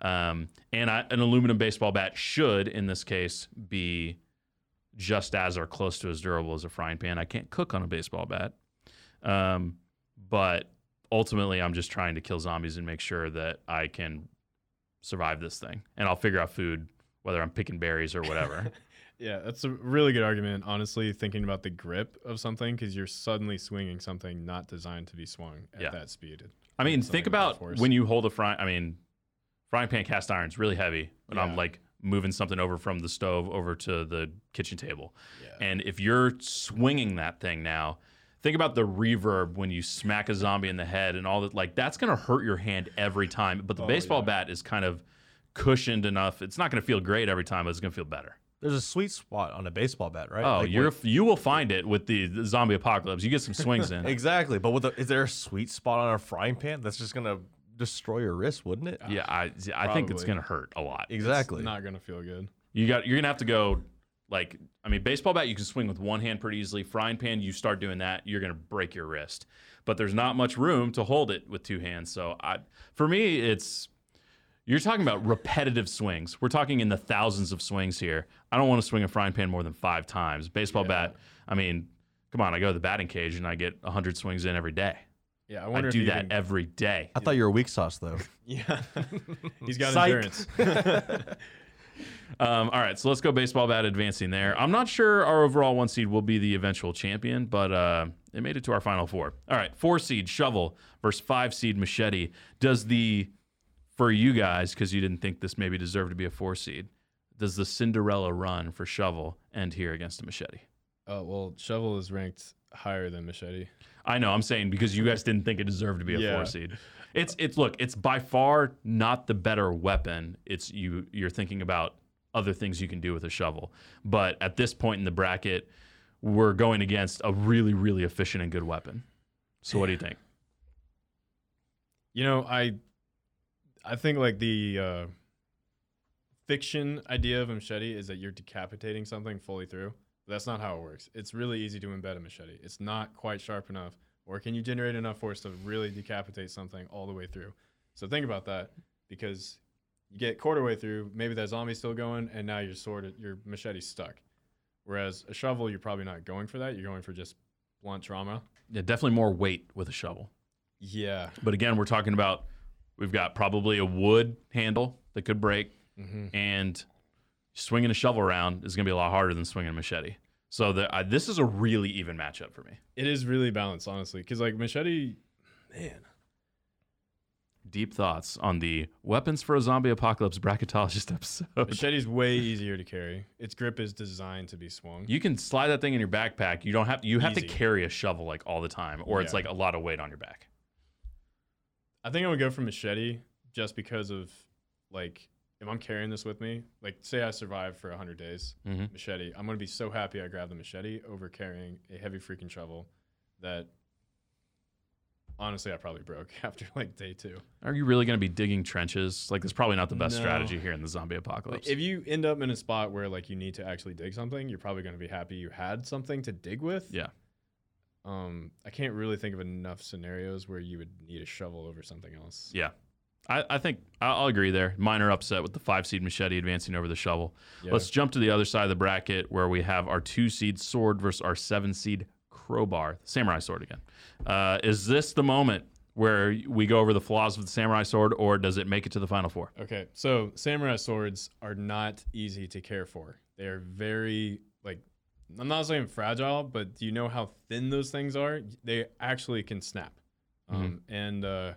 Um, and I, an aluminum baseball bat should, in this case, be just as or close to as durable as a frying pan. I can't cook on a baseball bat. Um, but ultimately, I'm just trying to kill zombies and make sure that I can survive this thing. And I'll figure out food, whether I'm picking berries or whatever. Yeah, that's a really good argument. Honestly, thinking about the grip of something because you're suddenly swinging something not designed to be swung at Yeah. that speed. I mean, think about when you hold a frying. I mean, frying pan cast iron is really heavy, but I'm like moving something over from the stove over to the kitchen table. Yeah. And if you're swinging that thing now, think about the reverb when you smack a zombie in the head and all that. Like that's gonna hurt your hand every time. But the Oh, baseball yeah. bat is kind of cushioned enough. It's not gonna feel great every time, but it's gonna feel better. There's a sweet spot on a baseball bat, right? Oh, Like, you're what- you will find it with the, the zombie apocalypse. You get some swings in. exactly. But with the, is there a sweet spot on a frying pan that's just gonna destroy your wrist, wouldn't it? yeah, I I think it's Probably. gonna hurt a lot. Exactly. It's not gonna feel good. You got you're gonna have to go like I mean baseball bat you can swing with one hand pretty easily. Frying pan you start doing that you're gonna break your wrist. But there's not much room to hold it with two hands. So I for me it's you're talking about repetitive swings. We're talking in the thousands of swings here. I don't want to swing a frying pan more than five times. Baseball Yeah. bat, I mean, come on, I go to the batting cage and I get 100 swings in every day. Yeah, I I, wonder if do you that even- every day. I thought you were a weak sauce though. yeah, he's got Psych. endurance. Um, all right, so let's go baseball bat advancing there. I'm not sure our overall one seed will be the eventual champion, but uh, it made it to our final four. All right, four seed shovel versus five seed machete. Does the for you guys because you didn't think this maybe deserved to be a four seed? Does the Cinderella run for shovel end here against a machete? Oh well, shovel is ranked higher than machete. I know I'm saying because you guys didn't think it deserved to be a Yeah. four seed. It's it's look, it's by far not the better weapon. It's you you're thinking about other things you can do with a shovel. But at this point in the bracket, we're going against a really really efficient and good weapon. So what do you think? You know, I I think like the uh, fiction idea of a machete is that you're decapitating something fully through. That's not how it works. It's really easy to embed a machete. It's not quite sharp enough, or can you generate enough force to really decapitate something all the way through? So think about that because you get quarter way through, maybe that zombie's still going, and now your sword, your machete's stuck. Whereas a shovel, you're probably not going for that. You're going for just blunt trauma. Yeah, definitely more weight with a shovel. Yeah. But again, we're talking about we've got probably a wood handle that could break, hmm and swinging a shovel around is going to be a lot harder than swinging a machete. So the, uh, this is a really even matchup for me. It is really balanced, honestly, because like machete, man, deep thoughts on the weapons for a zombie apocalypse bracketologist episode. Machete's way easier to carry. Its grip is designed to be swung. You can slide that thing in your backpack. You don't have you have to carry a shovel like all the time, or it's like a lot of weight on your back. I think I would go for machete just because of like if I'm carrying this with me, like say I survive for 100 days, Mhm. machete, I'm going to be so happy I grabbed the machete over carrying a heavy freaking shovel that honestly I probably broke after like day 2. Are you really going to be digging trenches? Like, that's probably not the best No. strategy here in the zombie Like, apocalypse. if you end up in a spot where like you need to actually dig something, you're probably going to be happy you had something to dig with. yeah. Um I can't really think of enough scenarios where you would need a shovel over something else. Yeah. I, I think I'll agree there. Minor upset with the five seed machete advancing over the shovel. Yeah. Let's jump to the other side of the bracket where we have our two seed sword versus our seven seed crowbar, samurai sword again. Uh, is this the moment where we go over the flaws of the samurai sword, or does it make it to the final four? Okay, so samurai swords are not easy to care for. They are very I'm not saying fragile, but do you know how thin those things are? They actually can snap. Um, and uh,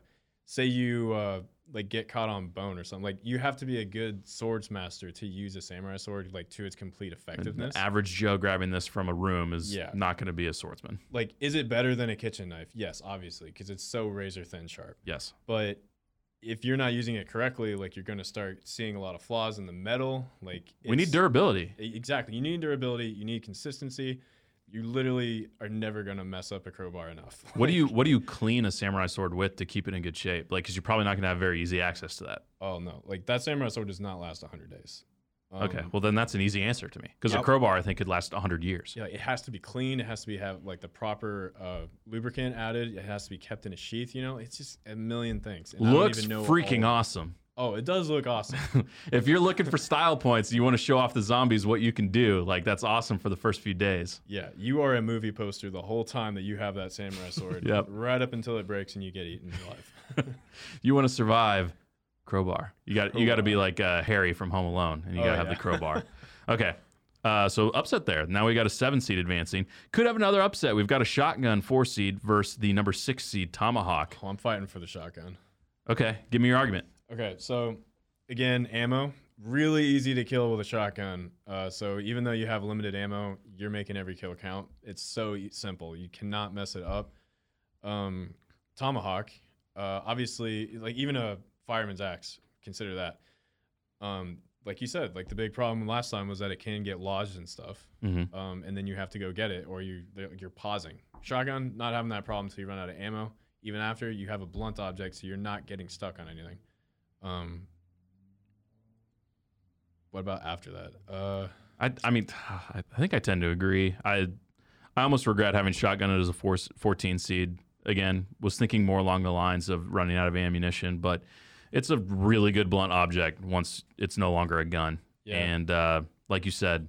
say you uh, like get caught on bone or something, like you have to be a good swords master to use a samurai sword like to its complete effectiveness. average Joe grabbing this from a room is Yeah. not going to be a swordsman. like, is it better than a kitchen knife? Yes, obviously, because it's so razor thin sharp. Yes. but if you're not using it correctly like you're going to start seeing a lot of flaws in the metal like We need durability. Exactly you need durability you need consistency you literally are never going to mess up a crowbar enough What do you what do you clean a samurai sword with to keep it in good shape? Like, because you're probably not going to have very easy access to that. oh no like that samurai sword does not last 100 days Okay, Um, well then that's an easy answer to me because a Yep. crowbar I think could last 100 years. yeah, it has to be clean. It has to be have like the proper uh, lubricant added. It has to be kept in a sheath. You know, it's just a million things. And I don't Looks even know freaking all- awesome. Oh, it does look awesome. if you're looking for style points, you want to show off the zombies what you can do. Like that's awesome for the first few days. Yeah, you are a movie poster the whole time that you have that samurai sword. Yep. Right up until it breaks and you get eaten alive. You want to survive crowbar. You got you got to be like uh, Harry from Home Alone, and you Oh, got to have yeah. the crowbar. okay. Uh, so upset there. Now we got a seven seed advancing. Could have another upset. We've got a shotgun four seed versus the number six seed tomahawk. oh, I'm fighting for the shotgun. Okay, give me your argument. Okay, so again, ammo really easy to kill with a shotgun. Uh, so even though you have limited ammo, you're making every kill count. It's so simple. You cannot mess it up. Um, tomahawk, uh, obviously, like even a fireman's axe, consider that. Um, like you said, like the big problem last time was that it can get lodged and stuff. Mhm. um, and then you have to go get it, or you you're pausing. Shotgun, not having that problem until you run out of ammo. Even after you have a blunt object, so you're not getting stuck on anything. Um, what about after that? Uh, I, I mean, I think I tend to agree. I I almost regret having shotgun it as a four, 14 seed. Again, was thinking more along the lines of running out of ammunition, but it's a really good blunt object once it's no longer a gun. Yeah. And uh, like you said,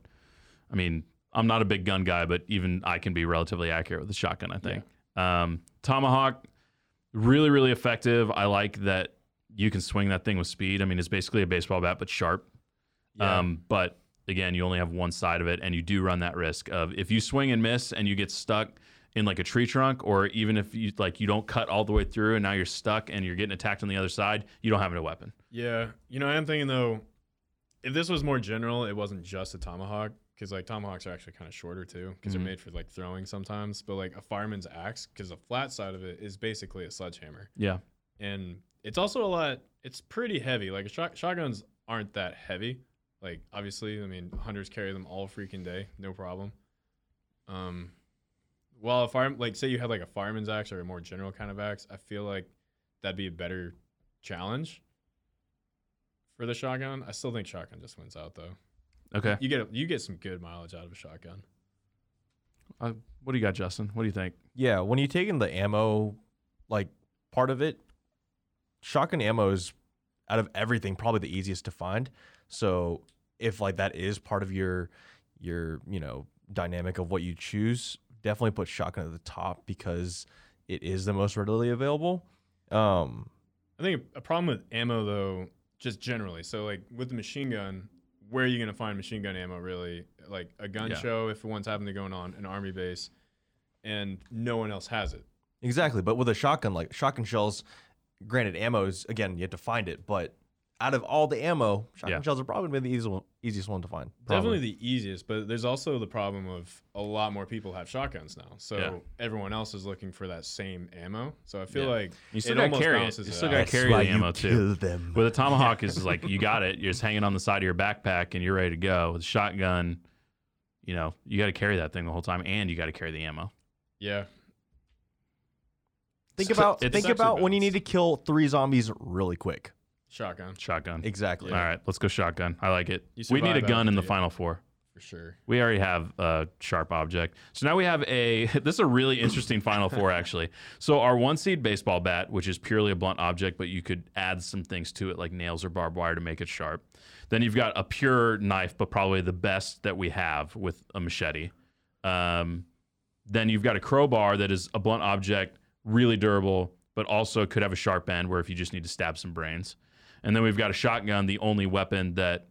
I mean, I'm not a big gun guy, but even I can be relatively accurate with a shotgun. I think um, tomahawk really really effective. I like that you can swing that thing with speed. I mean, it's basically a baseball bat but sharp. yeah, Um, but again, you only have one side of it, and you do run that risk of if you swing and miss and you get stuck in like a tree trunk, or even if you like you don't cut all the way through and now you're stuck and you're getting attacked on the other side, you don't have a weapon. yeah. You know, I am thinking though, if this was more general, it wasn't just a tomahawk, because like tomahawks are actually kind of shorter too, because Mhm. they're made for like throwing sometimes. But like a fireman's axe, because the flat side of it is basically a sledgehammer. Yeah, and it's also a lot it's pretty heavy like shot, shotguns aren't that heavy like obviously i mean hunters carry them all freaking day no problem um while a fire like say you had like a fireman's axe or a more general kind of axe i feel like that'd be a better challenge for the shotgun i still think shotgun just wins out though okay. you get you get some good mileage out of a shotgun Uh, what do you got, Justin? What do you think? Yeah, when you take in the ammo, like part of it, shotgun ammo is out of everything probably the easiest to find. So if like that is part of your your you know dynamic of what you choose, definitely put shotgun at the top because it is the most readily available. Um, I think a problem with ammo though, just generally. So like with the machine gun, where are you gonna find machine gun ammo really? Like a gun Yeah. show if one's happening to going on an army base, and no one else has it. Exactly, but with a shotgun, like shotgun shells, granted, ammo's again you have to find it, but out of all the ammo, shotgun Yeah. shells are probably been the easiest one, easiest one to find. Definitely the easiest, but there's also the problem of a lot more people have shotguns now. So Yeah. everyone else is looking for that same ammo. So I feel Yeah. like You still gotta carry it. You still gotta carry why the ammo you too. kill them. With a tomahawk is like you got it. You're just hanging on the side of your backpack and you're ready to go. With a shotgun, you know, you got to carry that thing the whole time and you got to carry the ammo. Yeah. Think So about think actually about when you need to kill three zombies really quick. Shotgun Shotgun. Exactly. All right, let's go shotgun. I like it. You We need a survive gun in the out, final four. for sure. We already have a sharp object. So now we have a this is a really interesting final four actually. So our one seed baseball bat, which is purely a blunt object, but you could add some things to it like nails or barbed wire to make it sharp. Then you've got a pure knife, but probably the best that we have with a machete. Um, then you've got a crowbar that is a blunt object, really durable, but also could have a sharp end where if you just need to stab some brains. And then we've got a shotgun, the only weapon that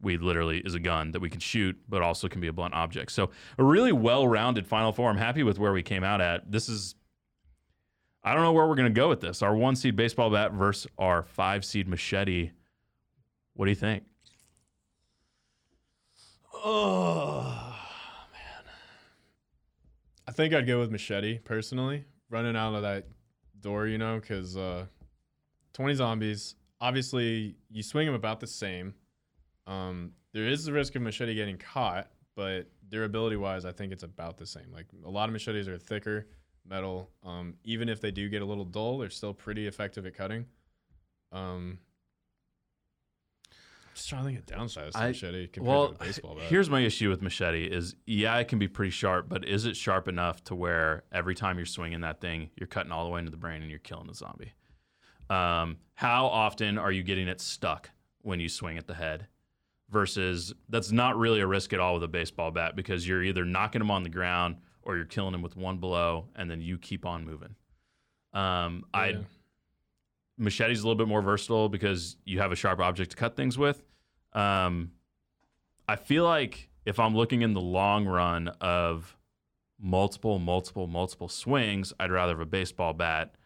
we literally is a gun that we can shoot, but also can be a blunt object. So a really well-rounded Final Four. I'm happy with where we came out at. This is, I don't know where we're gonna go with this. Our one seed baseball bat versus our five seed machete. What do you think? Oh man. I think I'd go with machete personally, running out of that door, you know, because uh, 20 zombies. Obviously, you swing them about the same. Um, there is the risk of machete getting caught, but durability wise, I think it's about the same. Like a lot of machetes are thicker metal. Um, even if they do get a little dull, they're still pretty effective at cutting. Um, I'm just trying to think of downsides to I- machete compared Well, to a baseball bat. here's my issue with machete: is yeah, it can be pretty sharp, but is it sharp enough to where every time you're swinging that thing, you're cutting all the way into the brain and you're killing the zombie? Um, how often are you getting it stuck when you swing at the head? Versus that's not really a risk at all with a baseball bat because you're either knocking them on the ground or you're killing them with one blow and then you keep on moving. Um, I Yeah. machete's a little bit more versatile because you have a sharp object to cut things with. Um, I feel like if I'm looking in the long run of multiple, multiple, multiple swings, I'd rather have a baseball bat.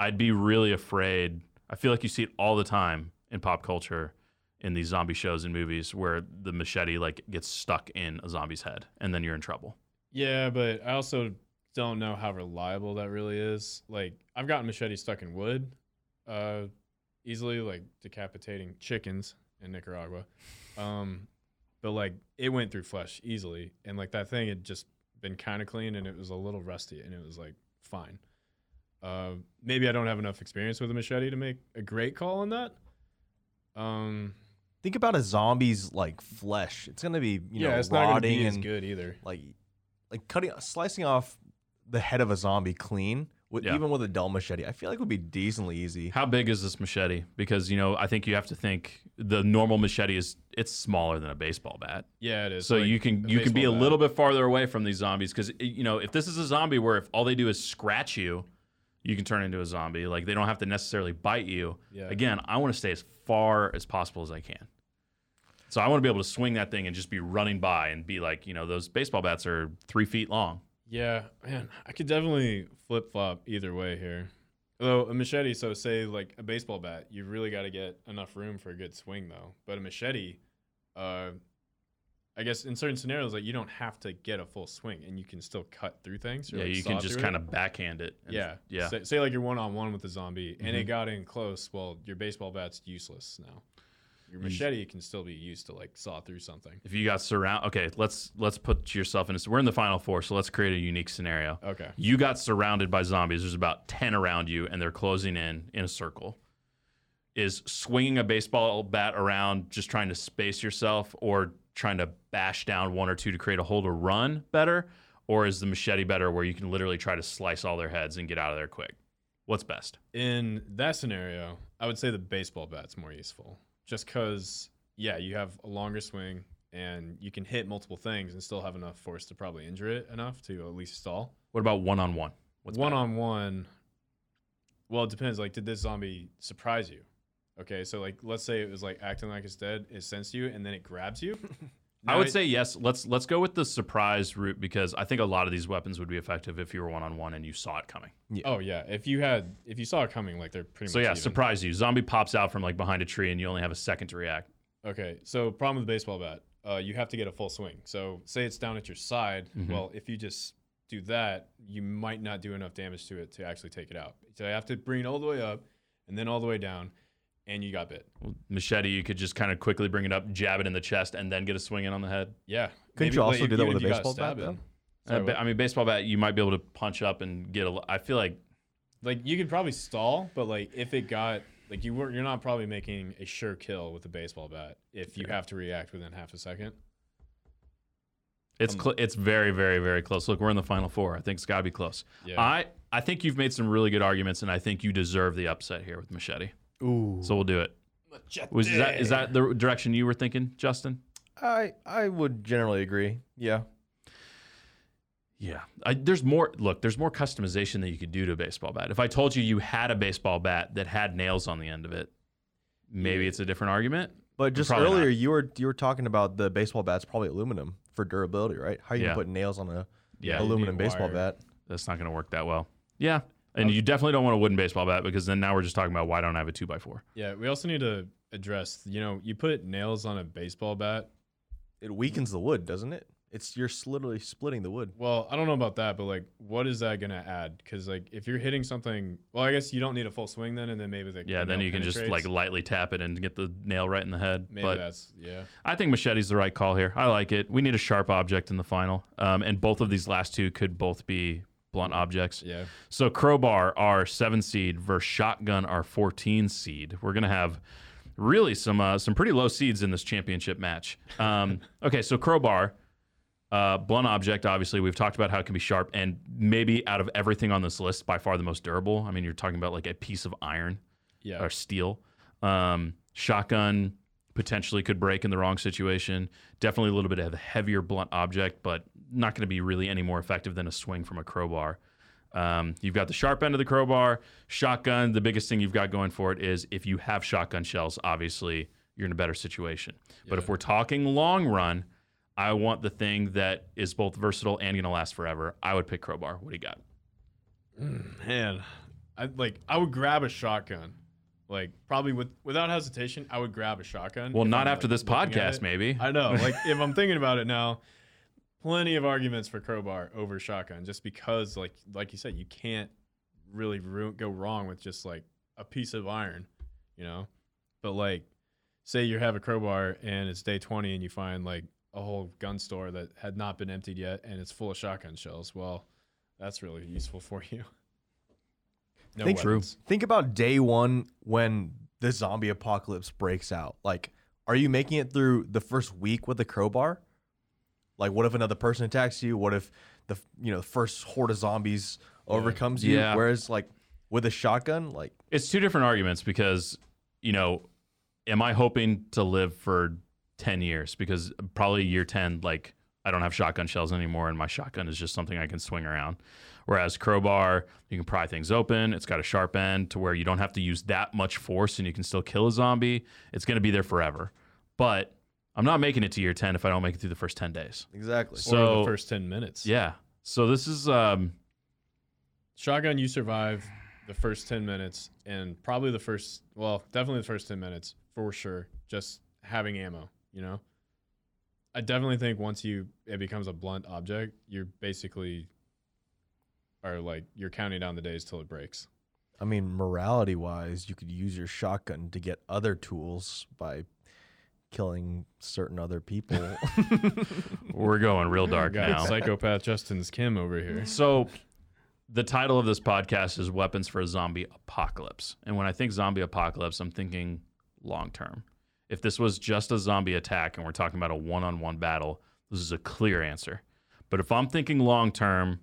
I'd be really afraid. I feel like you see it all the time in pop culture in these zombie shows and movies where the machete like gets stuck in a zombie's head and then you're in trouble. Yeah, but I also don't know how reliable that really is. Like I've gotten machete stuck in wood, uh, easily like decapitating chickens in Nicaragua. Um, but like it went through flesh easily, and like that thing had just been kind of clean, and it was a little rusty, and it was like fine. Uh, maybe I don't have enough experience with a machete to make a great call on that. Um, Think about a zombie's like flesh. It's gonna be you yeah, know it's not gonna rotting be as and good either. like like cutting slicing off the head of a zombie clean with Yeah. even with a dull machete. I feel like would be decently easy. How big is this machete? Because you know, I think you have to think the normal machete is it's smaller than a baseball bat. Yeah, it is. So Like, you can you can be a little bit farther away from these zombies because you know if this is a zombie where if all they do is scratch you, you can turn into a zombie. Like they don't have to necessarily bite you. Yeah. Again, I want to stay as far as possible as I can. So I want to be able to swing that thing and just be running by and be like, you know, those baseball bats are three feet long. Yeah, man, I could definitely flip flop either way here. Though a machete, so say like a baseball bat, you really got to get enough room for a good swing though. But a machete, uh, I guess in certain scenarios, like you don't have to get a full swing and you can still cut through things. or, yeah, like, you can just kind of backhand it. and- yeah, yeah. Say, say like you're one on one with a zombie and Mhm. it got in close. Well, your baseball bat's useless now. Your You- machete can still be used to like saw through something. If you got surround, okay, let's let's put yourself in. A, we're in the final four, so let's create a unique scenario. Okay. You got surrounded by zombies. There's about 10 around you, and they're closing in in a circle. Is swinging a baseball bat around just trying to space yourself or trying to bash down one or two to create a hole to run better? Or is the machete better where you can literally try to slice all their heads and get out of there quick? What's best? In that scenario, I would say the baseball bat's more useful. Just because, yeah, you have a longer swing and you can hit multiple things and still have enough force to probably injure it enough to at least stall. What about one on one? What's one on one? well, it depends. Like, did this zombie surprise you? Okay, so like, let's say it was like acting like it's dead, it sensed you, and then it grabs you. I would I- say yes. Let's let's go with the surprise route because I think a lot of these weapons would be effective if you were one on one and you saw it coming. Oh yeah, if you had if you saw it coming, like they're pretty much So much. yeah, even. surprise you. Zombie pops out from like behind a tree and you only have a second to react. Okay, so problem with the baseball bat, uh, you have to get a full swing. So say it's down at your side. Mhm. Well, if you just do that, you might not do enough damage to it to actually take it out. So you have to bring it all the way up and then all the way down, and you got bit. Machete, you could just kind of quickly bring it up, jab it in the chest, and then get a swing in on the head. Yeah. Couldn't Maybe, you also do that with a baseball bat, stabbed though? Uh, Sorry, ba- I mean, baseball bat, you might be able to punch up and get a. I feel like like you could probably stall, but like if it got like you weren't, you're not probably making a sure kill with a baseball bat if you have to react within half a second. it's Um, cl- it's very very very close. Look, we're in the final four. I think it's got to be close. Yeah. I I think you've made some really good arguments, and I think you deserve the upset here with Machete. Ooh. So we'll do it. Was is that is that the direction you were thinking, Justin? I I would generally agree. Yeah. Yeah, I, there's more. Look, there's more customization that you could do to a baseball bat. If I told you you had a baseball bat that had nails on the end of it, maybe it's a different argument. But just Probably earlier not. you were you were talking about the baseball bat's probably aluminum for durability, right? How you Yeah. can put nails on a Yeah, aluminum baseball wire. bat? That's not going to work that well. Yeah, and you definitely don't want a wooden baseball bat because then now we're just talking about why don't I have a two by four? Yeah, we also need to address. You know, you put nails on a baseball bat. It weakens the wood, doesn't it? It's you're literally splitting the wood. Well, I don't know about that, but like, what is that gonna add? Because like, if you're hitting something, well, I guess you don't need a full swing then, and then maybe the Yeah, then nail you can just like lightly tap it and get the nail right in the head. maybe but that's yeah. I think machete's the right call here. I like it. We need a sharp object in the final, um, and both of these last two could both be blunt objects. Yeah, So crowbar, our seven seed, versus shotgun, our fourteen seed. We're gonna have really some uh, some pretty low seeds in this championship match. Um, okay, so crowbar, uh, blunt object. Obviously, we've talked about how it can be sharp, and maybe out of everything on this list, by far the most durable. I mean, you're talking about like a piece of iron yeah. or steel. Um, shotgun potentially could break in the wrong situation. Definitely a little bit of a heavier blunt object, but not going to be really any more effective than a swing from a crowbar. Um, you've got the sharp end of the crowbar. Shotgun, the biggest thing you've got going for it is if you have shotgun shells, obviously you're in a better situation. But if we're talking long run, I want the thing that is both versatile and going to last forever. I would pick crowbar. What do you got? Man, I like I would grab a shotgun. Like probably with without hesitation, I would grab a shotgun. Well, not I'm, after like, this podcast, maybe. I know. Like if I'm thinking about it now, plenty of arguments for crowbar over shotgun, just because like like you said, you can't really ru- go wrong with just like a piece of iron, you know. But like, say you have a crowbar and it's day 20 and you find like a whole gun store that had not been emptied yet and it's full of shotgun shells. Well, that's really useful for you. No Think- weapons. Think about day one when the zombie apocalypse breaks out. Like, are you making it through the first week with a crowbar? Like, what if another person attacks you? What if the you know the first horde of zombies overcomes you? Yeah. Whereas like with a shotgun, like It's two different arguments because, you know, am I hoping to live for 10 years? Because probably year 10, like, I don't have shotgun shells anymore, and my shotgun is just something I can swing around. Whereas crowbar, you can pry things open. It's got a sharp end to where you don't have to use that much force and you can still kill a zombie. It's going to be there forever. But I'm not making it to year 10 if I don't make it through the first 10 days. exactly. or So- the first 10 minutes. Yeah. So this is, um, Shotgun, you survive the first 10 minutes and probably the first, well, definitely the first 10 minutes for sure. Just having ammo, you know? I definitely think once you, it becomes a blunt object, you're basically, are like, you're counting down the days till it breaks. I mean, morality wise, you could use your shotgun to get other tools by killing certain other people. we're going real dark Got now. psychopath Justin's Kim over here. So, the title of this podcast is Weapons for a Zombie Apocalypse. And when I think zombie apocalypse, I'm thinking long term. If this was just a zombie attack and we're talking about a one on one battle, this is a clear answer. But if I'm thinking long term,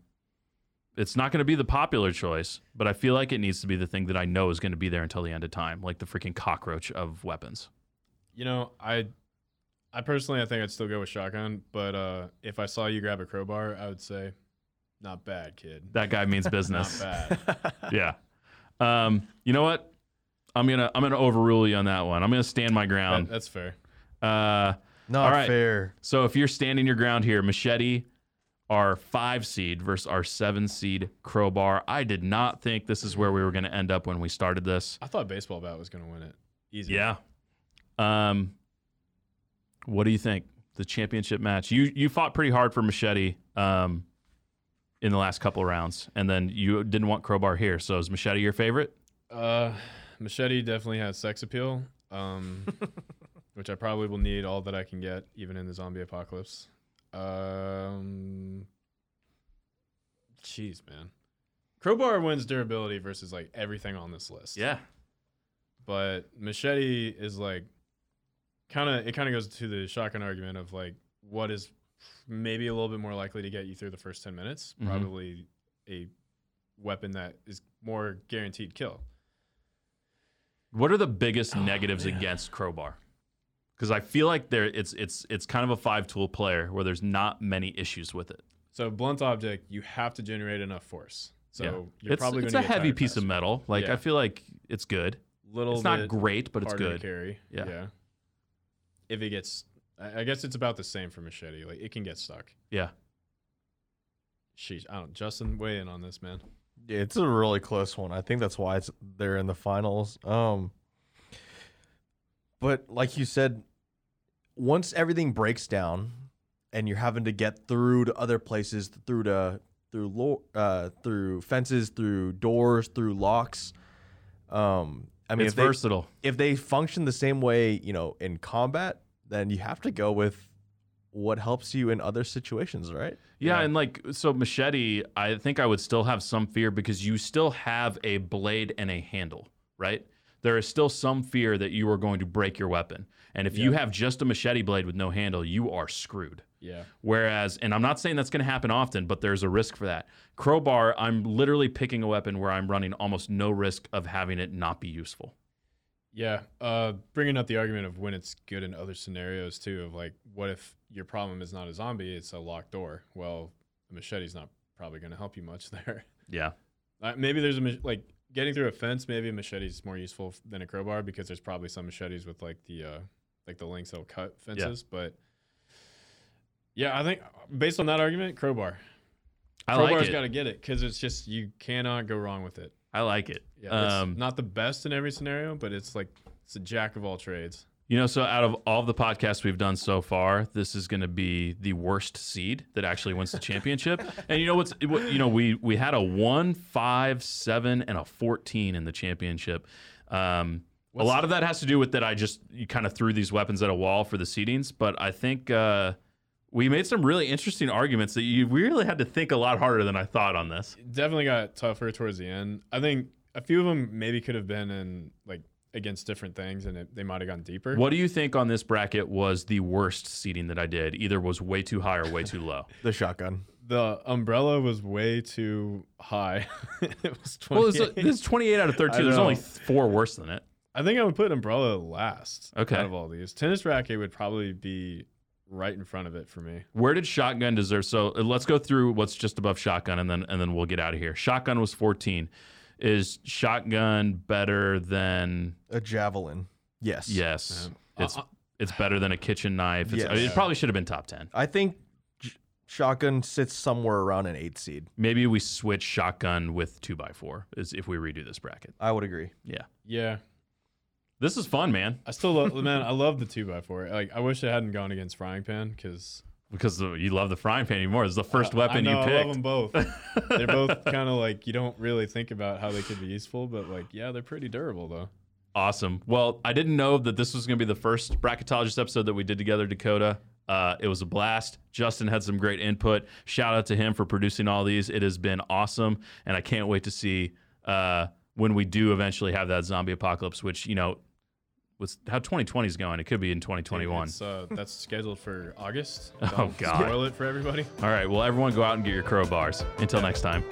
it's not going to be the popular choice, but I feel like it needs to be the thing that I know is going to be there until the end of time, like the freaking cockroach of weapons. You know, I, I personally, I think I'd still go with shotgun, but uh, if I saw you grab a crowbar, I would say, not bad, kid. That guy means business. Not business. bad. yeah. Um, you know what? I'm gonna I'm gonna overrule you on that one. I'm gonna stand my ground. That- that's fair. Uh, Not All right. fair. So if you're standing your ground here, Machete, our five seed versus our seven seed Crowbar. I did not think this is where we were going to end up when we started this. I thought baseball bat was going to win it. Easy. Yeah. Um, what do you think? The championship match. You you fought pretty hard for Machete um, in the last couple rounds, and then you didn't want Crowbar here. So is Machete your favorite? Uh, machete definitely has sex appeal, um, which I probably will need all that I can get, even in the zombie apocalypse. Um, jeez, man, crowbar wins durability versus like everything on this list. Yeah. but machete is like kind of it kind of goes to the shotgun argument of like what is maybe a little bit more likely to get you through the first 10 minutes Mhm. probably a weapon that is more guaranteed kill What are the biggest negatives man. against Crowbar? Because I feel like there it's it's it's kind of a five tool player where there's not many issues with it. so blunt object you have to generate enough force so Yeah. you're it's probably it's going a to heavy piece of metal. Like Yeah. I feel like it's good. little It's not great, but it's harder to good. carry Yeah. yeah if it gets I I guess it's about the same for machete like it can get stuck Yeah. sheesh i don't justin weigh in on this man Yeah, it's a really close one. I think that's why it's they're in the finals. Um, but like you said, once everything breaks down, and you're having to get through to other places, through to through lo- uh, through fences, through doors, through locks. Um, I mean, it's if they, versatile. if they function the same way, you know, in combat, then you have to go with what helps you in other situations, right? Yeah, Yeah. and like so machete, I think I would still have some fear because you still have a blade and a handle, right? There is still some fear that you are going to break your weapon. And if you have just a machete blade with no handle, you are screwed. yeah Whereas, and I'm not saying that's going to happen often, but there's a risk for that. Crowbar, I'm literally picking a weapon where I'm running almost no risk of having it not be useful. Yeah, uh, bringing up the argument of when it's good in other scenarios too. Of like, what if your problem is not a zombie; it's a locked door? Well, a machete's not probably going to help you much there. Yeah. Uh, maybe there's a like getting through a fence. Maybe a machete's more useful than a crowbar because there's probably some machetes with like the uh, like the links that'll cut fences. But yeah, I think based on that argument, crowbar. I Crowbar's like got to get it because it's just you cannot go wrong with it. I like it. Yeah, it's Um, not the best in every scenario, but it's like it's a jack of all trades. You know, so out of all the podcasts we've done so far, this is going to be the worst seed that actually wins the championship. and you know what's, what, you know, we we had a one, five, seven, and a fourteen in the championship. Um, a lot of that has to do with that I just you kind of threw these weapons at a wall for the seedings, but I think uh, we made some really interesting arguments that you really had to think a lot harder than I thought on this. It definitely got tougher towards the end. I think a few of them maybe could have been in like against different things, and it, they might have gone deeper. What do you think on this bracket was the worst seeding that I did? Either was way too high or way too low. The shotgun. The umbrella was way too high. it was Well, twenty. it's, it's 28 out of 32. There's know. only four worse than it. I think I would put umbrella last. Okay. Out of all these, tennis racket would probably be right in front of it for me. Where did shotgun deserve? So uh, let's go through what's just above shotgun, and then and then we'll get out of here. Shotgun was 14. Is shotgun better than? A javelin. Yes. Yes, Um, it's uh, it's better than a kitchen knife. It's, Yes. I mean, it probably should have been top 10. I think shotgun sits somewhere around an eight seed. Maybe we switch shotgun with two by four. Is if we redo this bracket. I would agree. Yeah, yeah, this is fun, man. I still love man. I love the two by four. Like I wish it hadn't gone against frying pan because Because you love the frying pan even more. It's the first I- weapon I know, you I love them both. they're both kind of like you don't really think about how they could be useful, but like yeah, they're pretty durable though. Awesome. Well, I didn't know that this was going to be the first bracketologist episode that we did together, Dakota. Uh, it was a blast. Justin had some great input. Shout out to him for producing all these. It has been awesome, and I can't wait to see uh, when we do eventually have that zombie apocalypse. Which you know, with how 2020 is going, it could be in 2021. It's, uh, that's scheduled for August. Oh, Don't God. Spoil it for everybody. All right. Well, everyone, go out and get your crowbars. Until next time.